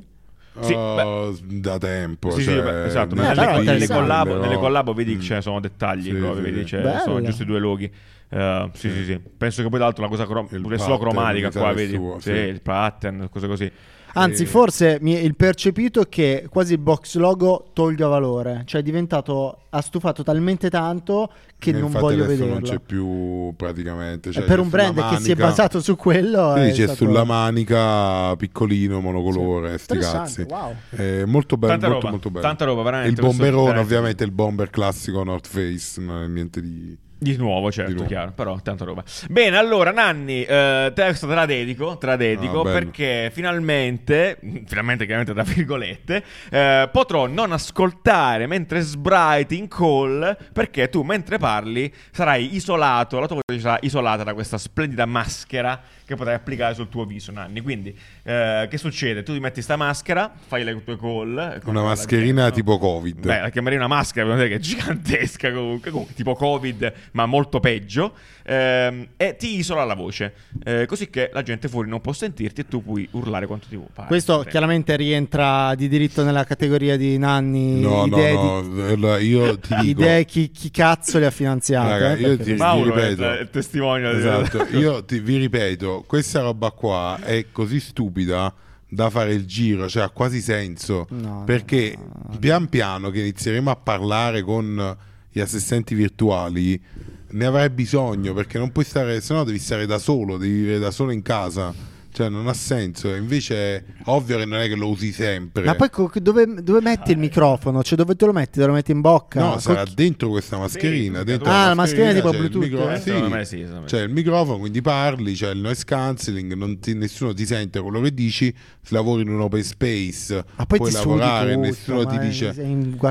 [SPEAKER 1] Sì,
[SPEAKER 3] Oh, da tempo.
[SPEAKER 1] Sì, sì,
[SPEAKER 3] cioè,
[SPEAKER 1] beh, esatto.
[SPEAKER 2] Eh,
[SPEAKER 1] Nelle,
[SPEAKER 2] però è
[SPEAKER 1] nelle
[SPEAKER 2] interessante,
[SPEAKER 1] collabo, nelle collabo vedi che
[SPEAKER 3] Mm.
[SPEAKER 1] ce ne sono dettagli,
[SPEAKER 3] Sì,
[SPEAKER 1] proprio,
[SPEAKER 3] sì.
[SPEAKER 1] vedi, cioè, sono giusti due loghi. Eh, sì, sì, sì. Penso che poi, tra l'altro, la cosa crom-
[SPEAKER 3] Il
[SPEAKER 1] pure solo cromatica qua, vedi?
[SPEAKER 3] suo,
[SPEAKER 1] sì,
[SPEAKER 3] sì.
[SPEAKER 1] il pattern, cose così.
[SPEAKER 2] Anzi,
[SPEAKER 3] Eh.
[SPEAKER 2] forse mi- il percepito è che quasi il box logo tolga valore, cioè è diventato, ha stufato talmente tanto che
[SPEAKER 3] E
[SPEAKER 2] non voglio vederlo.
[SPEAKER 3] non c'è più praticamente. Cioè,
[SPEAKER 2] E per un brand che si è
[SPEAKER 3] manica-
[SPEAKER 2] basato su quello,
[SPEAKER 3] Sì,
[SPEAKER 2] è
[SPEAKER 3] c'è
[SPEAKER 2] stato-
[SPEAKER 3] sulla manica piccolino, monocolore, sti
[SPEAKER 2] Interessante,
[SPEAKER 3] cazzi.
[SPEAKER 2] wow.
[SPEAKER 3] È molto bello,
[SPEAKER 1] Tanta
[SPEAKER 3] molto,
[SPEAKER 1] roba,
[SPEAKER 3] molto bello.
[SPEAKER 1] tanta roba, veramente.
[SPEAKER 3] Il bomberone, ovviamente, il bomber classico North Face, non è niente di...
[SPEAKER 1] Di nuovo, certo,
[SPEAKER 3] Di nuovo.
[SPEAKER 1] chiaro, però tanta roba. Bene, allora, Nanni, eh, te, questo te la dedico, te la dedico
[SPEAKER 3] Ah,
[SPEAKER 1] perché finalmente, finalmente chiaramente tra virgolette, eh, potrò non ascoltare mentre sbraiti in call perché tu mentre parli sarai isolato, la tua voce sarà isolata da questa splendida maschera che potrai applicare sul tuo viso, Nanni. Quindi, eh, che succede? Tu ti metti sta maschera, fai le tue call. con
[SPEAKER 3] Una mascherina
[SPEAKER 1] gente, no?
[SPEAKER 3] tipo Covid.
[SPEAKER 1] Beh, la chiamerei una maschera, che è gigantesca comunque, comunque, tipo Covid, ma molto peggio. ehm, e ti isola la voce, eh, così che la gente fuori non può sentirti e tu puoi urlare quanto ti pare.
[SPEAKER 2] Questo chiaramente rientra di diritto nella categoria di Nanni,
[SPEAKER 3] no,
[SPEAKER 2] idee,
[SPEAKER 3] no, no, allora, io ti
[SPEAKER 2] di,
[SPEAKER 3] dico...
[SPEAKER 2] idee chi, chi cazzo le ha finanziate.
[SPEAKER 3] Raga,
[SPEAKER 2] eh,
[SPEAKER 3] io ti-
[SPEAKER 1] Mauro è
[SPEAKER 3] ripeto.
[SPEAKER 1] il, il testimone di-
[SPEAKER 3] Esatto, io ti- vi ripeto, questa roba qua è così stupida da fare il giro, cioè ha quasi senso,
[SPEAKER 2] No,
[SPEAKER 3] perché
[SPEAKER 2] no, no, no.
[SPEAKER 3] pian piano che inizieremo a parlare con gli assistenti virtuali ne avrai bisogno, perché non puoi stare, se no devi stare da solo, devi vivere da solo in casa. Cioè, non ha senso. Invece, ovvio che non è che lo usi sempre.
[SPEAKER 2] Ma poi co- dove, dove metti il microfono? Cioè dove te lo metti? Te lo metti in bocca?
[SPEAKER 3] No,
[SPEAKER 2] Co-
[SPEAKER 3] sarà dentro questa mascherina.
[SPEAKER 1] Sì,
[SPEAKER 3] dentro
[SPEAKER 2] Ah,
[SPEAKER 3] la
[SPEAKER 2] mascherina tipo
[SPEAKER 3] il
[SPEAKER 2] Bluetooth,
[SPEAKER 3] micro-
[SPEAKER 2] eh?
[SPEAKER 3] sì.
[SPEAKER 1] Secondo me sì, secondo me
[SPEAKER 3] C'è il microfono, quindi parli, c'è il noise cancelling, non ti- nessuno ti sente quello che dici, se lavori in un open space,
[SPEAKER 2] Ma poi
[SPEAKER 3] puoi lavorare,
[SPEAKER 2] tutto,
[SPEAKER 3] nessuno ti dice...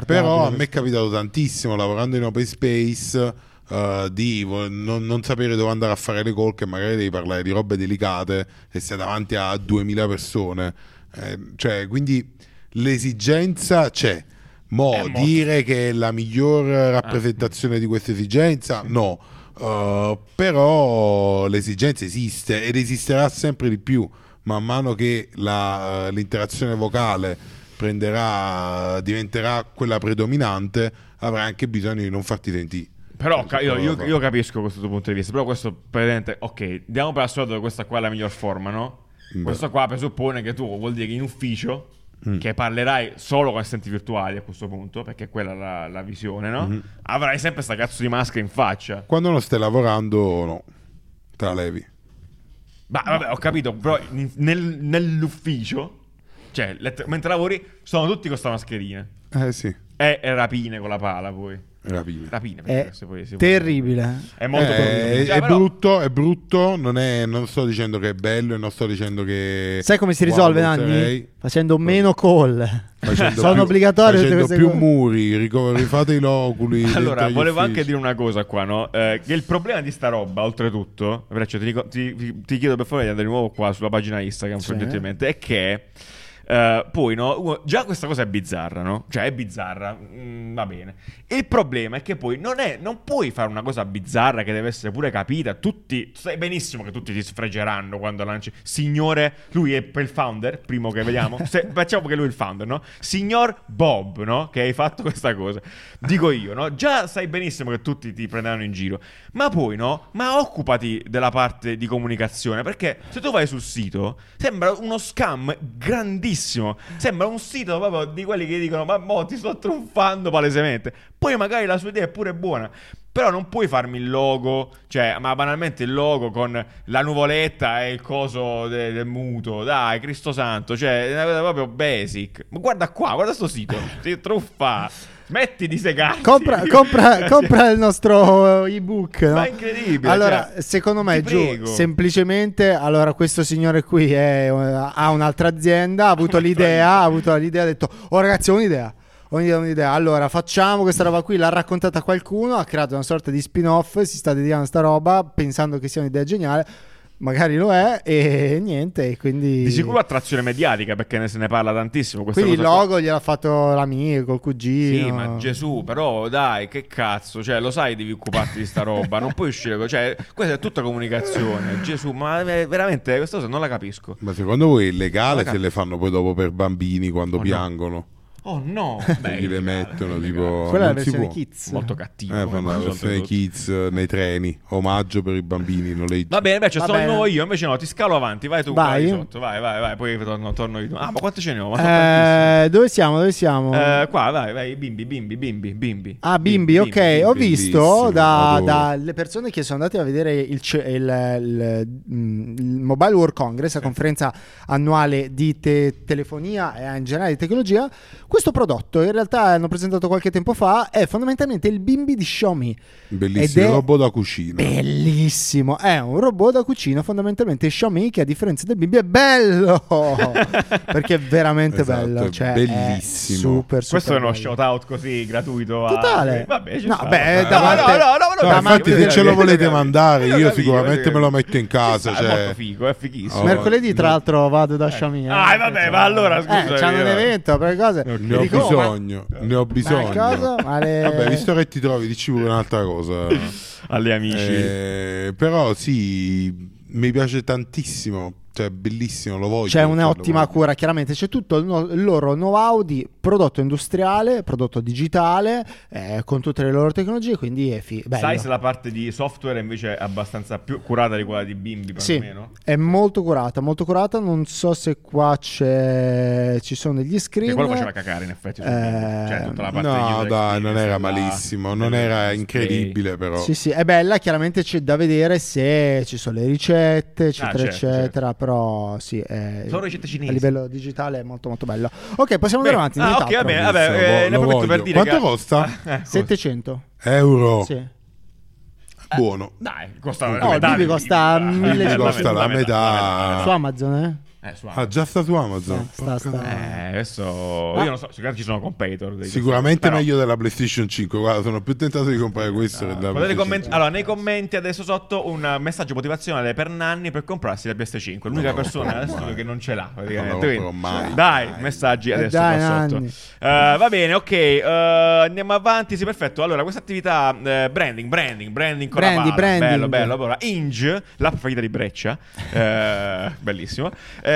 [SPEAKER 3] Però a me è capitato tantissimo lavorando in open space eh, di non, non sapere dove andare a fare le call, che magari devi parlare di robe delicate e sei davanti a 2000 persone. Eh, cioè, quindi l'esigenza c'è. Mo,
[SPEAKER 1] Eh,
[SPEAKER 3] dire che è la miglior rappresentazione di questa esigenza, no. Uh, però l'esigenza esiste ed esisterà sempre di più man mano che la- l'interazione vocale prenderà, diventerà quella predominante, avrai anche bisogno di non farti sentire.
[SPEAKER 1] Però ca- io, io- io capisco questo tuo punto di vista. Però questo praticamente, ok, diamo per assurdo che questa qua è la miglior forma, no?
[SPEAKER 3] Beh.
[SPEAKER 1] Questo qua presuppone che tu vuol dire che in ufficio,
[SPEAKER 3] Mm.
[SPEAKER 1] che parlerai solo con assistenti virtuali a questo punto, perché è quella la, la visione, no?
[SPEAKER 3] Mm-hmm.
[SPEAKER 1] Avrai sempre sta cazzo di maschera in faccia.
[SPEAKER 3] Quando non stai lavorando, no, te la levi.
[SPEAKER 1] Ma vabbè, ho capito, però in- nel- nell'ufficio, cioè, lett- mentre lavori, sono tutti con sta mascherina.
[SPEAKER 3] Eh sì,
[SPEAKER 1] E, rapine con la pala, poi.
[SPEAKER 3] rapine.
[SPEAKER 1] Rapine,
[SPEAKER 2] È
[SPEAKER 1] se poi può-
[SPEAKER 2] terribile.
[SPEAKER 1] È molto
[SPEAKER 3] Eh,
[SPEAKER 1] brutto.
[SPEAKER 3] è,
[SPEAKER 1] Cioè,
[SPEAKER 3] è
[SPEAKER 1] però-
[SPEAKER 3] brutto, è brutto, non, è- non sto dicendo che è bello e non sto dicendo che...
[SPEAKER 2] Sai come si
[SPEAKER 3] wow,
[SPEAKER 2] risolve,
[SPEAKER 3] lo
[SPEAKER 2] Nanni? Facendo meno call.
[SPEAKER 3] Facendo
[SPEAKER 2] Sono
[SPEAKER 3] più-
[SPEAKER 2] obbligatorie tutte
[SPEAKER 3] facendo più muri, rico- rifate i loculi.
[SPEAKER 1] Allora, volevo anche dire una cosa qua, no? Eh, che il problema di sta roba, oltretutto, Breccio, ti, ti- ti chiedo per favore di andare di nuovo qua sulla pagina Instagram,
[SPEAKER 2] Sì.
[SPEAKER 1] è che eh, poi, no, già questa cosa è bizzarra, no? Cioè, è bizzarra, mm, va bene. Il problema è che poi non, è, non puoi fare una cosa bizzarra che deve essere pure capita. Tutti, sai benissimo che tutti ti sfregeranno quando lanci. Signore, lui è il founder, primo che vediamo. Se, facciamo che lui è il founder, no? Signor Bob, no? Che hai fatto questa cosa. Dico io, no? Già sai benissimo che tutti ti prenderanno in giro. Ma poi, no? Ma occupati della parte di comunicazione. Perché se tu vai sul sito, sembra uno scam grandissimo. Sembra un sito proprio di quelli che dicono: Ma mo ti sto trionfando palesemente. Poi magari la sua idea è pure buona. Però non puoi farmi il logo, cioè, ma banalmente il logo con la nuvoletta e il coso de- del muto. Dai, Cristo Santo, cioè, è una cosa proprio basic. Ma guarda qua, guarda sto sito. Ti truffa. Smetti di segarti.
[SPEAKER 2] Compra, compra- compra il nostro ebook. no?
[SPEAKER 1] Ma è incredibile.
[SPEAKER 2] Allora,
[SPEAKER 1] cioè,
[SPEAKER 2] secondo me, giù,
[SPEAKER 1] prego.
[SPEAKER 2] semplicemente, allora, questo signore qui è, ha un'altra azienda, ha avuto l'idea, ha avuto l'idea, ha detto, oh ragazzi, ho un'idea. ogni idea, un'idea. Allora, facciamo questa roba qui, l'ha raccontata qualcuno, ha creato una sorta di spin-off, si sta dedicando a sta roba pensando che sia un'idea geniale. Magari lo è e niente, e quindi...
[SPEAKER 1] Di sicuro attrazione mediatica perché ne se ne parla tantissimo. questa
[SPEAKER 2] Quindi il
[SPEAKER 1] cosa qua.
[SPEAKER 2] logo gliel'ha fatto l'amico, il cugino.
[SPEAKER 1] Sì, ma Gesù, però dai, che cazzo, cioè lo sai devi occuparti di sta roba, non puoi uscire, cioè questa è tutta comunicazione. Gesù, ma veramente questa cosa non la capisco.
[SPEAKER 3] Ma secondo voi è legale
[SPEAKER 1] Raga.
[SPEAKER 3] se le fanno poi dopo per bambini quando
[SPEAKER 1] Oh, no. Oh no, Beh,
[SPEAKER 3] Gli le
[SPEAKER 1] illegale,
[SPEAKER 3] mettono
[SPEAKER 1] illegale.
[SPEAKER 3] tipo...
[SPEAKER 2] Quella è la versione
[SPEAKER 3] può.
[SPEAKER 2] kids.
[SPEAKER 1] molto cattivo.
[SPEAKER 3] Eh, fanno la versione kids eh, nei treni, omaggio per i bambini, noleggio.
[SPEAKER 1] Va bene, beh, ci
[SPEAKER 2] Va bene.
[SPEAKER 1] di nuovo io, invece no, ti scalo avanti, vai tu,
[SPEAKER 2] Vai.
[SPEAKER 1] vai sotto, vai, vai, vai, poi torno, torno io. Ah, ma quante ce ne ho? Sono.
[SPEAKER 2] Eh, dove siamo? Dove siamo?
[SPEAKER 1] Eh, qua, vai, vai, bimbi, bimbi, bimbi, bimbi.
[SPEAKER 2] Ah, bimbi, ok. Ho visto da- dalle persone che sono andate a vedere il, il- il- mm, il Mobile World Congress, la conferenza annuale di te- telefonia e in generale di tecnologia. Questo prodotto, in realtà hanno presentato qualche tempo fa, è fondamentalmente il bimbi di Xiaomi.
[SPEAKER 3] Bellissimo,
[SPEAKER 2] è
[SPEAKER 3] robot da cucina.
[SPEAKER 2] Bellissimo, è un robot da cucina fondamentalmente Xiaomi che a differenza del bimbi è bello perché è veramente
[SPEAKER 3] Esatto,
[SPEAKER 2] bello,
[SPEAKER 3] è
[SPEAKER 2] cioè è
[SPEAKER 3] bellissimo.
[SPEAKER 2] super, super
[SPEAKER 1] Questo è uno
[SPEAKER 2] bello.
[SPEAKER 1] shout out così gratuito. a-
[SPEAKER 2] Totale.
[SPEAKER 1] Vabbè, ci
[SPEAKER 2] No, beh,
[SPEAKER 1] no,
[SPEAKER 2] davanti-
[SPEAKER 1] no, no, no, no,
[SPEAKER 3] No,
[SPEAKER 1] no,
[SPEAKER 3] infatti, se ce lo volete mandare, io sicuramente me lo metto in casa.
[SPEAKER 1] È
[SPEAKER 3] cioè-
[SPEAKER 1] molto figo, è fighissimo.
[SPEAKER 3] Oh,
[SPEAKER 2] Mercoledì, tra l'altro, vado da Xiaomi. eh.
[SPEAKER 1] Ah, vabbè, ma allora,
[SPEAKER 2] Eh,
[SPEAKER 1] scusa,
[SPEAKER 2] c'hanno un evento per cose.
[SPEAKER 3] Ne ho
[SPEAKER 2] dico, oh, ma-
[SPEAKER 3] bisogno, ne ho bisogno.
[SPEAKER 2] cosa? Ma le-
[SPEAKER 3] Vabbè, visto che ti trovi, dici pure un'altra cosa.
[SPEAKER 1] Alle amici.
[SPEAKER 3] Eh, però sì, mi piace tantissimo. Cioè, bellissimo, lo voglio.
[SPEAKER 2] C'è un'ottima cura, chiaramente c'è tutto il, no- il loro know-how di prodotto industriale, prodotto digitale, eh, con tutte le loro tecnologie, quindi è fi- bello.
[SPEAKER 1] Sai se la parte di software invece è abbastanza più curata di quella di Bimbi, più o
[SPEAKER 2] Sì, è molto curata, molto curata. Non so se qua c'è... ci sono degli screen.
[SPEAKER 1] quello faceva cagare in effetti.
[SPEAKER 2] Eh.
[SPEAKER 1] Cioè, tutta la parte
[SPEAKER 3] No, dai, non era malissimo, non era incredibile, però.
[SPEAKER 2] Sì, sì, è bella. Chiaramente c'è da vedere se ci sono le ricette, eccetera,
[SPEAKER 1] certo,
[SPEAKER 2] eccetera. Però sì, è-
[SPEAKER 1] Sono ricette cinesi.
[SPEAKER 2] a livello digitale è molto, molto bello. Ok, possiamo andare avanti.
[SPEAKER 1] Ah, ok,
[SPEAKER 2] nient'altro.
[SPEAKER 1] va bene, vabbè,
[SPEAKER 3] Bellissimo,
[SPEAKER 1] eh,
[SPEAKER 3] lo voglio.
[SPEAKER 1] per dire
[SPEAKER 3] Quanto
[SPEAKER 1] che-
[SPEAKER 3] costa?
[SPEAKER 1] Eh, cosa?
[SPEAKER 2] 700.
[SPEAKER 3] Euro.
[SPEAKER 2] Sì.
[SPEAKER 3] Buono.
[SPEAKER 1] Dai, costa
[SPEAKER 3] No,
[SPEAKER 1] la metà.
[SPEAKER 2] Costa
[SPEAKER 1] di-
[SPEAKER 2] mille-
[SPEAKER 3] costa la metà.
[SPEAKER 2] Su Amazon, eh?
[SPEAKER 1] Eh,
[SPEAKER 3] Ah, già sta su Amazon.
[SPEAKER 2] Eh, sta- sta-
[SPEAKER 1] Eh, adesso
[SPEAKER 2] Ma-
[SPEAKER 1] io non so, sicuramente ci sono competitor. dei-
[SPEAKER 3] Sicuramente
[SPEAKER 1] però-
[SPEAKER 3] meglio della PlayStation 5. Guarda, sono più tentato di comprare questo che della
[SPEAKER 1] Potete
[SPEAKER 3] PlayStation
[SPEAKER 1] comment-
[SPEAKER 3] 5.
[SPEAKER 1] allora, nei commenti adesso sotto un messaggio motivazionale per Nanni per comprarsi la PS5. L'unica
[SPEAKER 3] la
[SPEAKER 1] persona
[SPEAKER 3] comprerò
[SPEAKER 1] adesso
[SPEAKER 3] mai.
[SPEAKER 1] che non ce l'ha. praticamente.
[SPEAKER 3] Non la mai.
[SPEAKER 1] Dai, messaggi
[SPEAKER 2] Eh,
[SPEAKER 1] adesso
[SPEAKER 2] dai,
[SPEAKER 1] qua sotto. Eh, va bene, ok. eh, andiamo avanti. Sì, perfetto. Allora, questa attività eh, branding, branding, branding con la
[SPEAKER 2] Brandi,
[SPEAKER 1] pala.
[SPEAKER 2] branding.
[SPEAKER 1] Bello, bello. Allora, Inge, l'app fallita di Breccia, bellissimo, eh,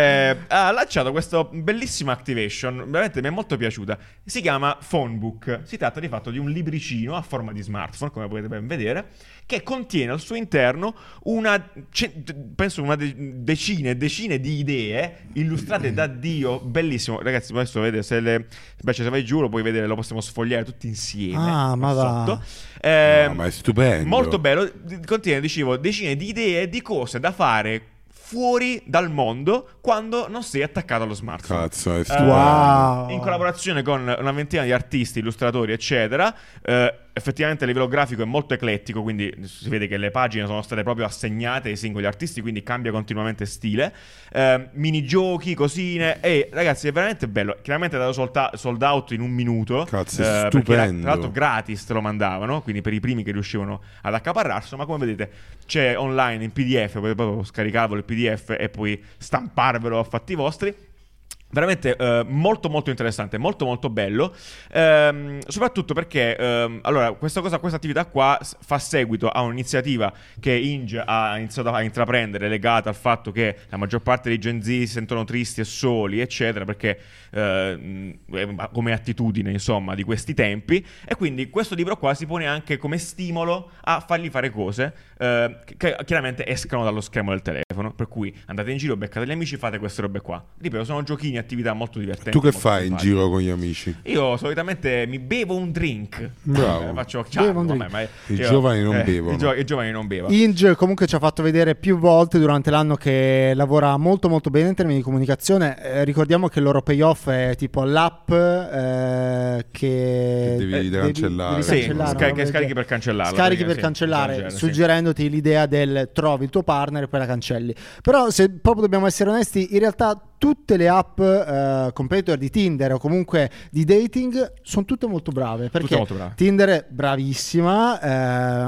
[SPEAKER 1] ha lanciato questo bellissima activation. Veramente mi è molto piaciuta. Si chiama Phonebook. Si tratta di fatto di un libricino a forma di smartphone, come potete ben vedere, che contiene al suo interno una, ce- penso una de- decine e decine di idee illustrate da Dio. Bellissimo, ragazzi. Adesso vedete se le. Invece, se vai giù, lo puoi vedere, lo possiamo sfogliare tutti insieme.
[SPEAKER 2] Ah, ma va.
[SPEAKER 1] sotto. Eh,
[SPEAKER 3] No, ma è stupendo.
[SPEAKER 1] Molto bello. Contiene, dicevo, decine di idee di cose da fare fuori dal mondo quando non sei attaccato allo smartphone.
[SPEAKER 3] Cazzo, è
[SPEAKER 1] Eh,
[SPEAKER 3] stupendo.
[SPEAKER 2] Wow.
[SPEAKER 1] In collaborazione con una ventina di artisti, illustratori, eccetera. Eh, effettivamente a livello grafico è molto eclettico, quindi si vede che le pagine sono state proprio assegnate ai singoli artisti, quindi cambia continuamente stile. Eh, minigiochi, cosine. E ragazzi, è veramente bello. Chiaramente è dato solta- sold out in un minuto.
[SPEAKER 3] Cazzo,
[SPEAKER 1] eh, perché tra l'altro gratis te lo mandavano, quindi per i primi che riuscivano ad accaparrarselo, ma come vedete c'è online in PDF, potete proprio scaricarvelo il PDF e poi stamparvelo a fatti vostri. Veramente eh, molto molto interessante, molto molto bello, Ehm, soprattutto perché ehm, allora, questa, cosa, questa attività qua fa seguito a un'iniziativa che Inge ha iniziato a intraprendere legata al fatto che la maggior parte dei Gen Z si sentono tristi e soli, eccetera, perché eh, come attitudine insomma di questi tempi. E quindi questo libro qua si pone anche come stimolo a fargli fare cose eh, che, chiaramente escano dallo schermo del telefono, per cui andate in giro, beccate gli amici, fate queste robe qua. Ripeto, sono giochini, attività molto divertenti.
[SPEAKER 3] Tu che fai in giro con gli amici?
[SPEAKER 1] Io solitamente mi bevo un drink.
[SPEAKER 3] Bravo.
[SPEAKER 1] Eh, faccio ciao, vabbè, ma
[SPEAKER 3] I giovani non bevono.
[SPEAKER 1] I, gio- i giovani non bevono.
[SPEAKER 2] Inge comunque ci ha fatto vedere più volte durante l'anno che lavora molto molto bene in termini di comunicazione. Eh, ricordiamo che il loro payoff è tipo l'app eh, che,
[SPEAKER 3] Che devi
[SPEAKER 2] eh,
[SPEAKER 3] cancellare.
[SPEAKER 2] devi
[SPEAKER 1] Sì,
[SPEAKER 2] cancellare,
[SPEAKER 1] sca-
[SPEAKER 2] una roba
[SPEAKER 1] che scarichi per cancellarla.
[SPEAKER 2] Scarichi per
[SPEAKER 1] sì,
[SPEAKER 2] cancellare,
[SPEAKER 1] del
[SPEAKER 2] suggerendoti l'idea del trovi il tuo partner e poi la cancelli. Però se proprio dobbiamo essere onesti, in realtà tutte le app eh, competitor di Tinder o comunque di dating sono tutte molto brave. Perché
[SPEAKER 1] molto brave.
[SPEAKER 2] Tinder è bravissima, eh,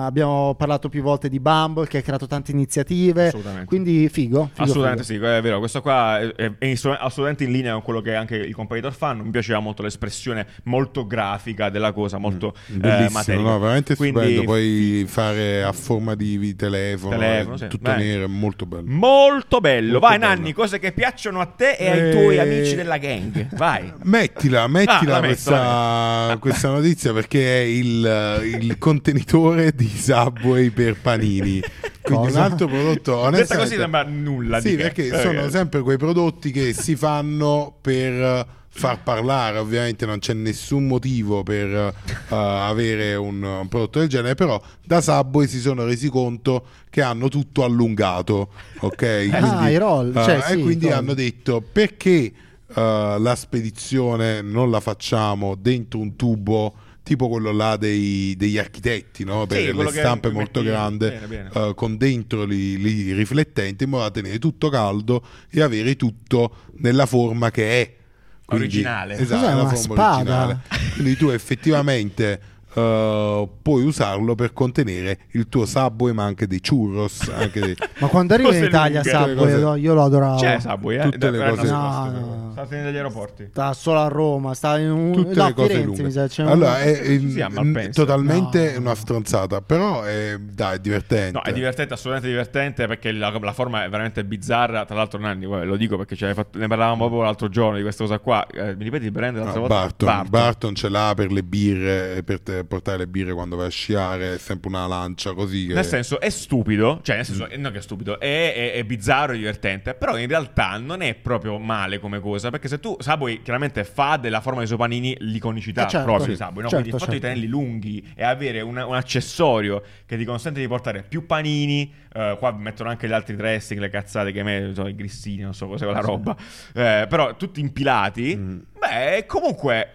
[SPEAKER 2] abbiamo parlato più volte di Bumble che ha creato tante iniziative,
[SPEAKER 1] Assolutamente.
[SPEAKER 2] quindi figo. figo,
[SPEAKER 1] Assolutamente
[SPEAKER 2] figo.
[SPEAKER 1] sì, è vero. Questo qua è, è- è assolutamente in linea con quello che anche i competitor fanno. Mi piaceva molto l'espressione molto grafica della cosa, molto eh,
[SPEAKER 3] Mm, Bellissimo,
[SPEAKER 1] materica.
[SPEAKER 3] no, veramente
[SPEAKER 1] Quindi,
[SPEAKER 3] stupendo. Puoi fare a forma di, di telefono,
[SPEAKER 1] Telefono,
[SPEAKER 3] è
[SPEAKER 1] sì.
[SPEAKER 3] tutto
[SPEAKER 1] Beh.
[SPEAKER 3] nero, è molto bello.
[SPEAKER 1] Molto bello.
[SPEAKER 3] Molto
[SPEAKER 1] Vai,
[SPEAKER 3] bello.
[SPEAKER 1] Nanni, cose che piacciono a te e ai tuoi
[SPEAKER 3] Eh,
[SPEAKER 1] amici della gang. Vai.
[SPEAKER 3] Mettila, mettila
[SPEAKER 1] Ah, la metto,
[SPEAKER 3] questa, questa notizia perché è il, il contenitore di Subway per panini. Quindi
[SPEAKER 2] Cosa?
[SPEAKER 3] un altro prodotto
[SPEAKER 1] Detta
[SPEAKER 3] onestamente,
[SPEAKER 1] così sembra nulla
[SPEAKER 3] Sì,
[SPEAKER 1] di che.
[SPEAKER 3] perché
[SPEAKER 1] Eh,
[SPEAKER 3] sono sempre quei prodotti che si fanno per far parlare, ovviamente non c'è nessun motivo per eh, avere un, un prodotto del genere, però da Subway si sono resi conto che hanno tutto allungato, ok?
[SPEAKER 2] Ah, i roll, cioè,
[SPEAKER 3] e
[SPEAKER 2] sì,
[SPEAKER 3] quindi
[SPEAKER 2] i roll.
[SPEAKER 3] hanno detto perché eh, la spedizione non la facciamo dentro un tubo tipo quello là dei- degli architetti, no? per
[SPEAKER 1] quello
[SPEAKER 3] le
[SPEAKER 1] che
[SPEAKER 3] stampe
[SPEAKER 1] metti-
[SPEAKER 3] molto
[SPEAKER 1] bene.
[SPEAKER 3] eh, con dentro li, li riflettenti in modo da tenere tutto caldo e avere tutto nella forma che è.
[SPEAKER 1] Originale.
[SPEAKER 3] Esatto, la
[SPEAKER 2] una
[SPEAKER 3] forma
[SPEAKER 2] spada?
[SPEAKER 3] originale. Quindi tu effettivamente eh, puoi usarlo per contenere il tuo Subway ma anche dei churros, anche dei...
[SPEAKER 2] Ma quando arriva in Italia
[SPEAKER 1] lunghe.
[SPEAKER 2] Subway,
[SPEAKER 3] Cose-
[SPEAKER 2] io lo adoravo.
[SPEAKER 1] C'è Subway, eh?
[SPEAKER 3] Tutte le
[SPEAKER 1] Dai,
[SPEAKER 3] cose-
[SPEAKER 2] No, no.
[SPEAKER 1] Sta negli aeroporti.
[SPEAKER 2] Sta solo a Roma, sta in un...
[SPEAKER 3] tutte
[SPEAKER 2] no,
[SPEAKER 3] le
[SPEAKER 2] a
[SPEAKER 3] cose
[SPEAKER 2] Firenze,
[SPEAKER 3] lunghe.
[SPEAKER 2] sa, c'è un-
[SPEAKER 3] allora è, è-
[SPEAKER 1] Malpensa.
[SPEAKER 3] totalmente
[SPEAKER 2] No.
[SPEAKER 3] una stronzata però è, dai, è divertente
[SPEAKER 1] No, è divertente, assolutamente divertente perché la, la forma è veramente bizzarra. Tra l'altro, Nanni, lo dico perché fatto- ne parlavamo proprio l'altro giorno di questa cosa qua. Eh, mi ripeti il brand l'altra
[SPEAKER 3] No,
[SPEAKER 1] volta?
[SPEAKER 3] Barton, Barton. ce l'ha per le birre per te- portare le birre quando vai a sciare è sempre una lancia così che...
[SPEAKER 1] Nel senso, è stupido, cioè nel senso, non che è stupido, è, è- è bizzarro e divertente, però in realtà non è proprio male come cosa, perché se tu, Subway chiaramente fa della forma dei suoi panini l'iconicità
[SPEAKER 2] Eh, certo.
[SPEAKER 1] proprio di Subway, no?
[SPEAKER 2] Certo,
[SPEAKER 1] quindi il fatto di
[SPEAKER 2] certo.
[SPEAKER 1] tenerli lunghi e avere una- un accessorio che ti consente di portare più panini, eh, qua mettono anche gli altri dressing, le cazzate che me, so, i grissini, non so cosa quella roba, eh, però tutti impilati,
[SPEAKER 3] Mm.
[SPEAKER 1] beh, comunque...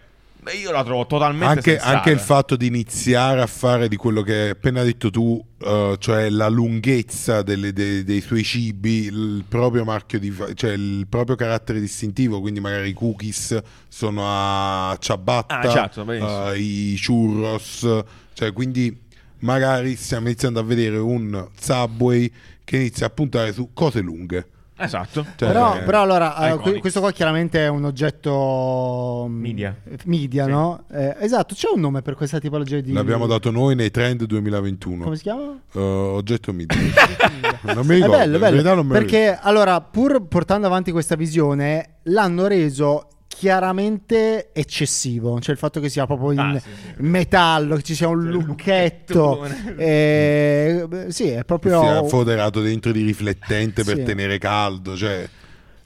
[SPEAKER 1] Io la trovo totalmente
[SPEAKER 3] anche, anche il fatto di iniziare a fare di quello che hai appena detto tu, eh, cioè la lunghezza delle- dei, dei suoi cibi, il proprio marchio di, cioè il proprio carattere distintivo, quindi magari i cookies sono a ciabatta,
[SPEAKER 1] Ah, benissimo.
[SPEAKER 3] eh, i churros, cioè quindi magari stiamo iniziando a vedere un Subway che inizia a puntare su cose lunghe.
[SPEAKER 1] Esatto.
[SPEAKER 3] Cioè,
[SPEAKER 2] Però,
[SPEAKER 3] eh,
[SPEAKER 2] però allora, eh,
[SPEAKER 1] Iconic.
[SPEAKER 2] que- questo qua chiaramente è un oggetto mm,
[SPEAKER 1] Media.
[SPEAKER 2] media,
[SPEAKER 1] Sì.
[SPEAKER 2] no? Eh, esatto, c'è un nome per questa tipologia di...
[SPEAKER 3] L'abbiamo dato noi nei trend 2021.
[SPEAKER 2] Come si chiama?
[SPEAKER 3] Eh, oggetto media. non mi
[SPEAKER 2] È
[SPEAKER 3] ricordo,
[SPEAKER 2] bello,
[SPEAKER 3] in
[SPEAKER 2] bello.
[SPEAKER 3] verità non me lo
[SPEAKER 2] Perché allora, pur portando avanti questa visione, l'hanno reso chiaramente eccessivo. Cioè il fatto che sia proprio in
[SPEAKER 1] Ah, sì, sì.
[SPEAKER 2] metallo, che ci sia un
[SPEAKER 1] Cioè,
[SPEAKER 2] lucchetto. eh, sì, è proprio...
[SPEAKER 3] sia foderato dentro di riflettente per
[SPEAKER 2] Sì.
[SPEAKER 3] tenere caldo. Cioè,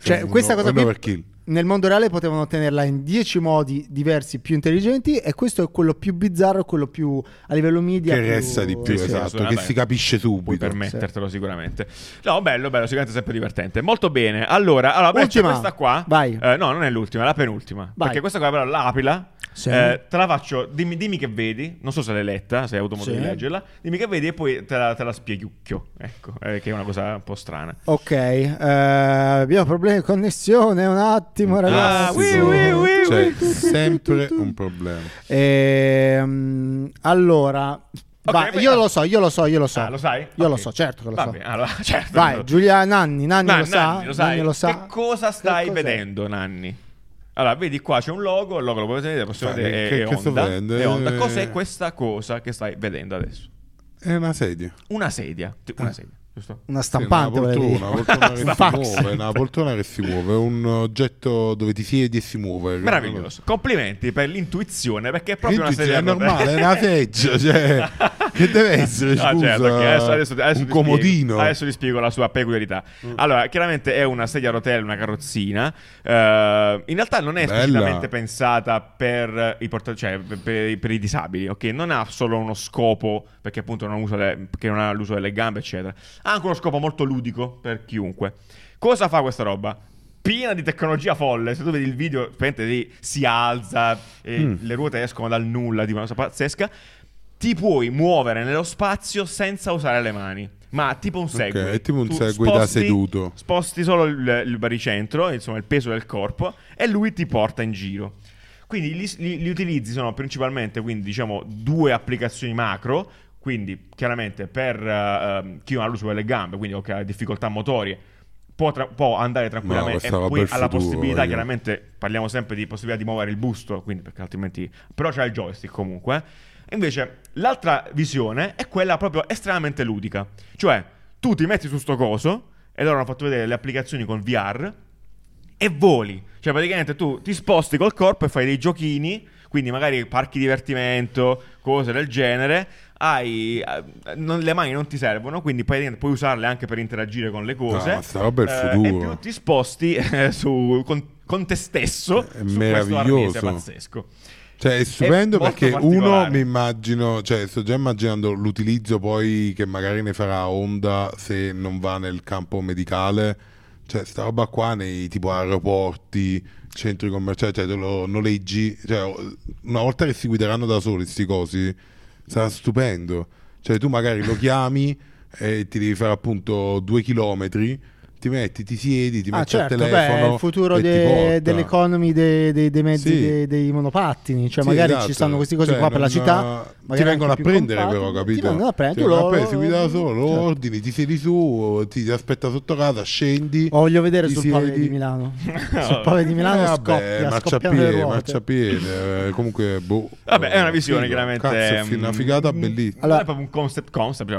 [SPEAKER 2] Cioè,
[SPEAKER 3] è un-
[SPEAKER 2] questa cosa qui. Nel mondo reale potevano ottenerla in 10 modi diversi più intelligenti e questo è quello più bizzarro, quello più a livello media
[SPEAKER 3] Che
[SPEAKER 2] più-
[SPEAKER 3] resta di più,
[SPEAKER 1] Sì, sì,
[SPEAKER 3] esatto, che
[SPEAKER 1] assolutamente.
[SPEAKER 3] si capisce
[SPEAKER 1] Puoi
[SPEAKER 3] subito.
[SPEAKER 1] permettertelo sicuramente. No, bello, bello, sicuramente sempre divertente. Molto bene. Allora, allora
[SPEAKER 2] Ultima.
[SPEAKER 1] questa qua.
[SPEAKER 2] Vai.
[SPEAKER 1] eh, no, non è l'ultima, è la penultima.
[SPEAKER 2] Vai.
[SPEAKER 1] Perché questa qua però l'aprila.
[SPEAKER 2] Sì.
[SPEAKER 1] eh, te la faccio, dimmi, dimmi che vedi. Non so se l'hai letta, se hai avuto modo
[SPEAKER 2] Sì.
[SPEAKER 1] di leggerla. Dimmi che vedi e poi te la, te la spieghiucchio. Ecco, eh, che è una cosa un po' strana.
[SPEAKER 2] Ok, eh, abbiamo problemi di connessione, un attimo ragazzi.
[SPEAKER 1] oui, oui, oui,
[SPEAKER 3] C'è
[SPEAKER 1] oui.
[SPEAKER 3] sempre un problema.
[SPEAKER 2] Ehm, allora, vai,
[SPEAKER 1] beh,
[SPEAKER 2] io
[SPEAKER 1] ah.
[SPEAKER 2] lo so, io lo so, io lo so.
[SPEAKER 1] Ah, lo sai?
[SPEAKER 2] Io lo
[SPEAKER 1] Ok.
[SPEAKER 2] so, certo che lo
[SPEAKER 1] Va
[SPEAKER 2] so.
[SPEAKER 1] bene, allora, certo.
[SPEAKER 2] Vai, Giulia Nanni, Nanni
[SPEAKER 1] Nan-
[SPEAKER 2] lo sa,
[SPEAKER 1] Nanni, lo sai?
[SPEAKER 2] Nanni lo sa.
[SPEAKER 1] Che cosa stai
[SPEAKER 2] Che
[SPEAKER 1] vedendo, Nanni? Allora, vedi qua c'è un logo, il logo lo potete vedere, possiamo
[SPEAKER 3] Dai,
[SPEAKER 1] vedere,
[SPEAKER 3] che-
[SPEAKER 1] è,
[SPEAKER 3] che
[SPEAKER 1] Honda, è Honda.
[SPEAKER 3] Eh.
[SPEAKER 1] Cos'è questa cosa che stai vedendo adesso?
[SPEAKER 3] È una sedia.
[SPEAKER 1] Una sedia, una
[SPEAKER 3] Eh.
[SPEAKER 1] sedia,
[SPEAKER 2] Una
[SPEAKER 3] Sì,
[SPEAKER 2] stampante,
[SPEAKER 3] una
[SPEAKER 2] volevi
[SPEAKER 3] poltrona, una poltrona che
[SPEAKER 2] Una
[SPEAKER 3] si muove, una poltrona che si muove, un oggetto dove ti siedi e si muove.
[SPEAKER 1] Meraviglioso. Complimenti per l'intuizione, perché è proprio una
[SPEAKER 3] L'intuizione
[SPEAKER 1] sedia
[SPEAKER 3] è
[SPEAKER 1] a rotelle.
[SPEAKER 3] normale, è una seggio, cioè, che deve essere, scusa,
[SPEAKER 1] certo, adesso, adesso- adesso
[SPEAKER 3] un comodino.
[SPEAKER 1] Spiego, adesso vi spiego la sua peculiarità.
[SPEAKER 3] Mm.
[SPEAKER 1] Allora, chiaramente è una sedia a rotelle, una carrozzina. Eh, in realtà non è esplicitamente pensata per i, porta- cioè, per, per- per i disabili, ok? Non ha solo uno scopo, perché appunto non, usa le- perché non ha l'uso delle gambe, eccetera. Ha anche uno scopo molto ludico per chiunque. Cosa fa questa roba? Piena di tecnologia folle. Se tu vedi il video, praticamente lì si alza, e
[SPEAKER 3] Mm.
[SPEAKER 1] le ruote escono dal nulla, tipo una cosa pazzesca. ti puoi muovere nello spazio senza usare le mani. Ma tipo un Segway.
[SPEAKER 3] è tipo un Segway da seduto.
[SPEAKER 1] Sposti solo il, il baricentro, insomma il peso del corpo, e lui ti porta in giro. Quindi li, li- li utilizzi sono principalmente quindi, diciamo, due applicazioni macro. Quindi, chiaramente, per ehm, chi non ha l'uso delle gambe, quindi o che ha difficoltà motorie, può, tra- può andare tranquillamente.
[SPEAKER 3] questa
[SPEAKER 1] e poi ha la possibilità,
[SPEAKER 3] voglio.
[SPEAKER 1] chiaramente, parliamo sempre di possibilità di muovere il busto, quindi perché altrimenti. Però c'è il joystick comunque. Invece, l'altra visione è quella proprio estremamente ludica. Cioè, tu ti metti su sto coso, e loro hanno fatto vedere le applicazioni con VR, e voli. Cioè, praticamente tu ti sposti col corpo e fai dei giochini, quindi magari parchi divertimento, cose del genere. Hai, eh, non- le mani non ti servono, quindi praticamente puoi usarle anche per interagire con le cose.
[SPEAKER 3] No, ma sta roba è il
[SPEAKER 1] Eh,
[SPEAKER 3] futuro.
[SPEAKER 1] E più ti sposti eh, su, con, con te stesso
[SPEAKER 3] È
[SPEAKER 1] su questo
[SPEAKER 3] meraviglioso.
[SPEAKER 1] arnese pazzesco.
[SPEAKER 3] Cioè, è stupendo
[SPEAKER 1] molto
[SPEAKER 3] perché uno mi immagino, cioè, sto già immaginando l'utilizzo poi che magari ne farà Honda se non va nel campo medicale. Cioè, sta roba qua nei tipo aeroporti, centri commerciali, cioè te lo noleggi. Cioè, una volta che si guideranno da soli sti cosi, sarà stupendo. Cioè, tu magari lo chiami e ti devi fare appunto due chilometri. Ti metti, ti siedi, ti
[SPEAKER 2] Ah,
[SPEAKER 3] metti
[SPEAKER 2] certo,
[SPEAKER 3] al
[SPEAKER 2] beh,
[SPEAKER 3] telefono.
[SPEAKER 2] è il futuro
[SPEAKER 3] ti
[SPEAKER 2] de- dell'economy dei, dei- dei mezzi
[SPEAKER 3] Sì.
[SPEAKER 2] dei, dei monopattini. Cioè,
[SPEAKER 3] Sì,
[SPEAKER 2] magari
[SPEAKER 3] esatto.
[SPEAKER 2] ci stanno questi cosi
[SPEAKER 3] Cioè,
[SPEAKER 2] qua per la città.
[SPEAKER 3] Ti vengono a prendere,
[SPEAKER 2] compatti.
[SPEAKER 3] però, capito?
[SPEAKER 2] Ti vengono a prendere.
[SPEAKER 3] Ti
[SPEAKER 2] tu
[SPEAKER 3] vengono a
[SPEAKER 2] lo-
[SPEAKER 3] prendere, si guida da solo, lo
[SPEAKER 2] certo.
[SPEAKER 3] ordini, ti siedi su, ti, ti aspetta sotto casa, scendi.
[SPEAKER 2] Lo voglio vedere
[SPEAKER 3] ti
[SPEAKER 2] sul pave
[SPEAKER 3] siedi.
[SPEAKER 2] di Milano. sul pave di Milano
[SPEAKER 3] Eh, vabbè,
[SPEAKER 2] le
[SPEAKER 3] marciapiede, marciapiede, eh, comunque, boh.
[SPEAKER 1] Vabbè, è una visione
[SPEAKER 3] Figo.
[SPEAKER 1] chiaramente.
[SPEAKER 3] Cazzo, fi- una figata bellissima.
[SPEAKER 2] Allora-
[SPEAKER 1] è proprio un concept concept,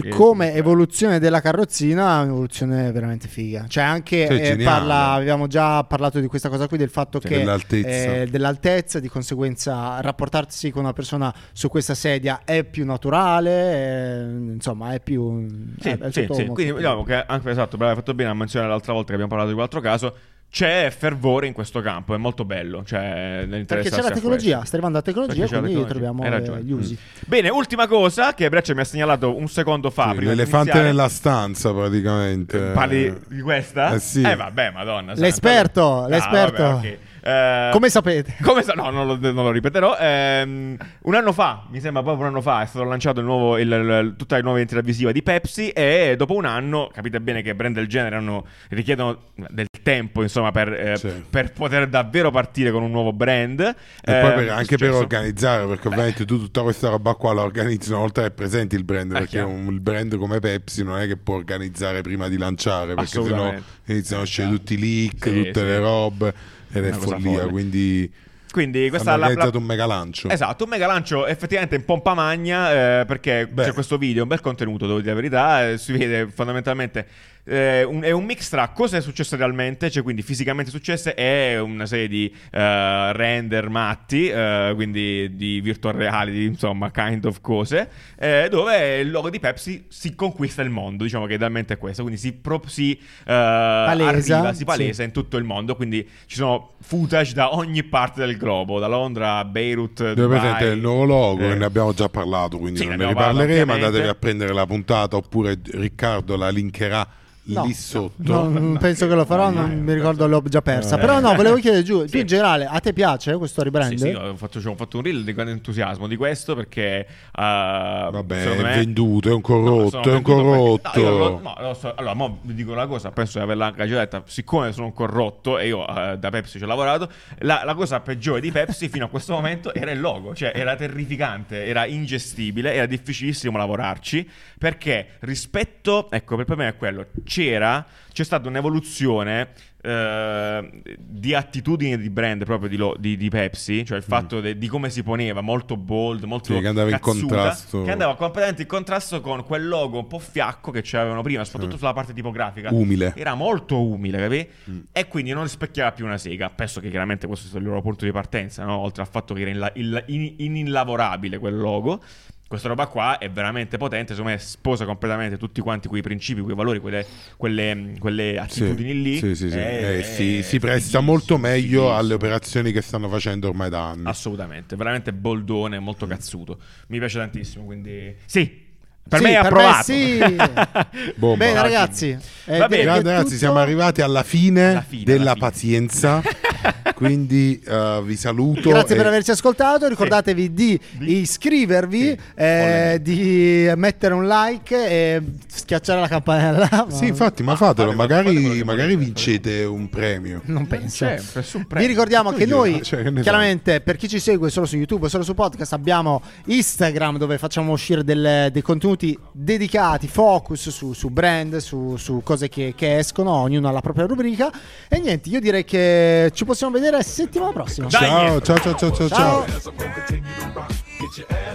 [SPEAKER 1] che-
[SPEAKER 2] Come evoluzione della carrozzina, è un'evoluzione veramente figa. Cioè, anche
[SPEAKER 3] Sì,
[SPEAKER 2] eh, parla, avevamo già parlato di questa cosa qui, del fatto
[SPEAKER 3] Sì,
[SPEAKER 2] che
[SPEAKER 3] dell'altezza.
[SPEAKER 2] eh, dell'altezza, di conseguenza, rapportarsi con una persona su questa sedia è più naturale, eh, insomma, è più.
[SPEAKER 1] Sì,
[SPEAKER 2] eh, è
[SPEAKER 1] sì, sì. Quindi vediamo che anche esatto, bravo, hai fatto bene a menzionare l'altra volta che abbiamo parlato di quell'altro caso. C'è fervore in questo campo, è molto bello. Cioè,
[SPEAKER 2] Perché c'è la tecnologia, sta arrivando la tecnologia,
[SPEAKER 1] Perché
[SPEAKER 2] quindi
[SPEAKER 1] tecnologia.
[SPEAKER 2] troviamo eh, gli usi.
[SPEAKER 1] Bene, ultima cosa che Breccia mi ha segnalato un secondo fa.
[SPEAKER 3] Sì, l'elefante
[SPEAKER 1] iniziare.
[SPEAKER 3] nella stanza, praticamente.
[SPEAKER 1] Parli di questa?
[SPEAKER 3] Eh, sì.
[SPEAKER 1] Eh vabbè, madonna. santa.
[SPEAKER 2] L'esperto,
[SPEAKER 1] Ah,
[SPEAKER 2] l'esperto.
[SPEAKER 1] vabbè, ok. Eh,
[SPEAKER 2] Come sapete?
[SPEAKER 1] come sa- no, non lo, non lo ripeterò. Ehm, un anno fa, mi sembra proprio un anno fa, è stato lanciato il nuovo, il- il- tutta la nuova identità visiva di Pepsi. E dopo un anno, capite bene che brand del genere hanno, richiedono del tempo, insomma, per, eh,
[SPEAKER 3] Sì.
[SPEAKER 1] per poter davvero partire con un nuovo brand.
[SPEAKER 3] E poi per-
[SPEAKER 1] Ehm,
[SPEAKER 3] anche per organizzare, perché ovviamente tu tutta questa roba qua la organizzi una volta che presenti il brand,
[SPEAKER 1] Eh,
[SPEAKER 3] perché un, il brand come Pepsi non è che può organizzare prima di lanciare, perché sennò
[SPEAKER 1] Assolutamente.
[SPEAKER 3] iniziano a uscire tutti i leak,
[SPEAKER 1] Sì,
[SPEAKER 3] tutte
[SPEAKER 1] sì.
[SPEAKER 3] le robe, ed è follia, quindi
[SPEAKER 1] Quindi questa
[SPEAKER 3] hanno
[SPEAKER 1] è la, la,
[SPEAKER 3] organizzato un mega lancio.
[SPEAKER 1] Esatto, un mega lancio effettivamente in pompa magna eh, perché
[SPEAKER 3] Beh.
[SPEAKER 1] c'è questo video, un bel contenuto, devo dire la verità, eh, si vede fondamentalmente eh, un- è un mix tra cosa è successo realmente, cioè quindi fisicamente successe e una serie di eh, render matti, eh, quindi di virtual reality, insomma, kind of cose, eh, dove il logo di Pepsi si conquista il mondo, diciamo che idealmente è questo, quindi si, pro- si eh, arriva, si palesa
[SPEAKER 2] sì.
[SPEAKER 1] in tutto il mondo, quindi ci sono footage da ogni parte del globo, da Londra a Beirut,
[SPEAKER 3] Dove presente il nuovo logo,
[SPEAKER 1] Eh,
[SPEAKER 3] ne abbiamo già parlato, quindi
[SPEAKER 1] Sì,
[SPEAKER 3] non
[SPEAKER 1] ne
[SPEAKER 3] riparleremo. Andatevi a prendere la puntata, oppure Riccardo la linkerà
[SPEAKER 2] No,
[SPEAKER 3] lì sotto.
[SPEAKER 2] No, non penso che lo farò, non mi ricordo, l'ho già persa.
[SPEAKER 3] Eh.
[SPEAKER 2] Però no, volevo chiedere giù,
[SPEAKER 1] Sì.
[SPEAKER 2] più in generale, a te piace questo rebrand?
[SPEAKER 1] Sì, sì, ho fatto, cioè, ho fatto un reel di grande entusiasmo di questo perché uh,
[SPEAKER 3] Vabbè, è
[SPEAKER 1] me
[SPEAKER 3] venduto, è un
[SPEAKER 1] No,
[SPEAKER 3] corrotto, è un corrotto.
[SPEAKER 1] perché- no, lo- no, lo so. Allora, mo vi dico una cosa, penso di averla anche già detta. Siccome sono un corrotto e io eh, da Pepsi ci ho lavorato, la, la cosa peggiore di Pepsi fino a questo momento era il logo. Cioè, era terrificante, era ingestibile, era difficilissimo lavorarci. Perché rispetto, ecco, per me è quello, c'era, c'è stata un'evoluzione eh, di attitudini di brand proprio di, lo- di- di Pepsi, cioè il fatto de- di come si poneva, molto bold, molto
[SPEAKER 3] Mm. Sì, che andava in
[SPEAKER 1] cazzuta,
[SPEAKER 3] contrasto.
[SPEAKER 1] che andava completamente in contrasto con quel logo un po' fiacco che c'avevano prima, soprattutto sulla parte tipografica.
[SPEAKER 3] Umile.
[SPEAKER 1] Era molto umile, capi?
[SPEAKER 3] Mm.
[SPEAKER 1] E quindi non rispecchiava più una sega. Penso che chiaramente questo sia il loro punto di partenza, no? oltre al fatto che era inla- il- in- ininlavorabile quel logo. Questa roba qua è veramente potente, secondo me sposa completamente tutti quanti quei principi, quei valori, quelle, quelle, quelle
[SPEAKER 3] Sì,
[SPEAKER 1] attitudini lì.
[SPEAKER 3] sì, sì, sì.
[SPEAKER 1] Eh,
[SPEAKER 3] Eh, si,
[SPEAKER 1] eh,
[SPEAKER 3] si presta
[SPEAKER 1] fighissimo,
[SPEAKER 3] molto meglio
[SPEAKER 1] fighissimo.
[SPEAKER 3] alle operazioni che stanno facendo ormai da anni.
[SPEAKER 1] Assolutamente, veramente boldone, molto
[SPEAKER 3] Mm.
[SPEAKER 1] cazzuto. Mi piace tantissimo, quindi sì. Per
[SPEAKER 2] Sì,
[SPEAKER 1] me è approvato.
[SPEAKER 2] sì. Bene, ragazzi. eh,
[SPEAKER 1] Va bene,
[SPEAKER 3] ragazzi,
[SPEAKER 2] tutto.
[SPEAKER 3] siamo arrivati alla fine,
[SPEAKER 1] Alla fine,
[SPEAKER 3] della
[SPEAKER 1] alla fine.
[SPEAKER 3] pazienza. Quindi eh, vi saluto.
[SPEAKER 2] Grazie
[SPEAKER 3] e-
[SPEAKER 2] per averci ascoltato. Ricordatevi di iscrivervi,
[SPEAKER 1] Sì.
[SPEAKER 2] eh, di mettere un like e schiacciare la campanella.
[SPEAKER 3] Sì, infatti, ma fatelo,
[SPEAKER 1] fate- fate quello
[SPEAKER 3] magari, magari vincete un premio.
[SPEAKER 2] Non penso.
[SPEAKER 1] Sempre, su un
[SPEAKER 2] Vi
[SPEAKER 1] premio.
[SPEAKER 2] ricordiamo che noi,
[SPEAKER 3] cioè, che
[SPEAKER 2] chiaramente, per chi ci segue solo su YouTube, solo su podcast, abbiamo Instagram dove facciamo uscire delle- dei contenuti dedicati, focus su, su brand, su, su cose che, che escono, ognuno ha la propria rubrica. E niente, io direi che ci possiamo vedere settimana prossima.
[SPEAKER 1] Dai.
[SPEAKER 3] Ciao, ciao, ciao, ciao, ciao. ciao.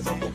[SPEAKER 2] Ciao.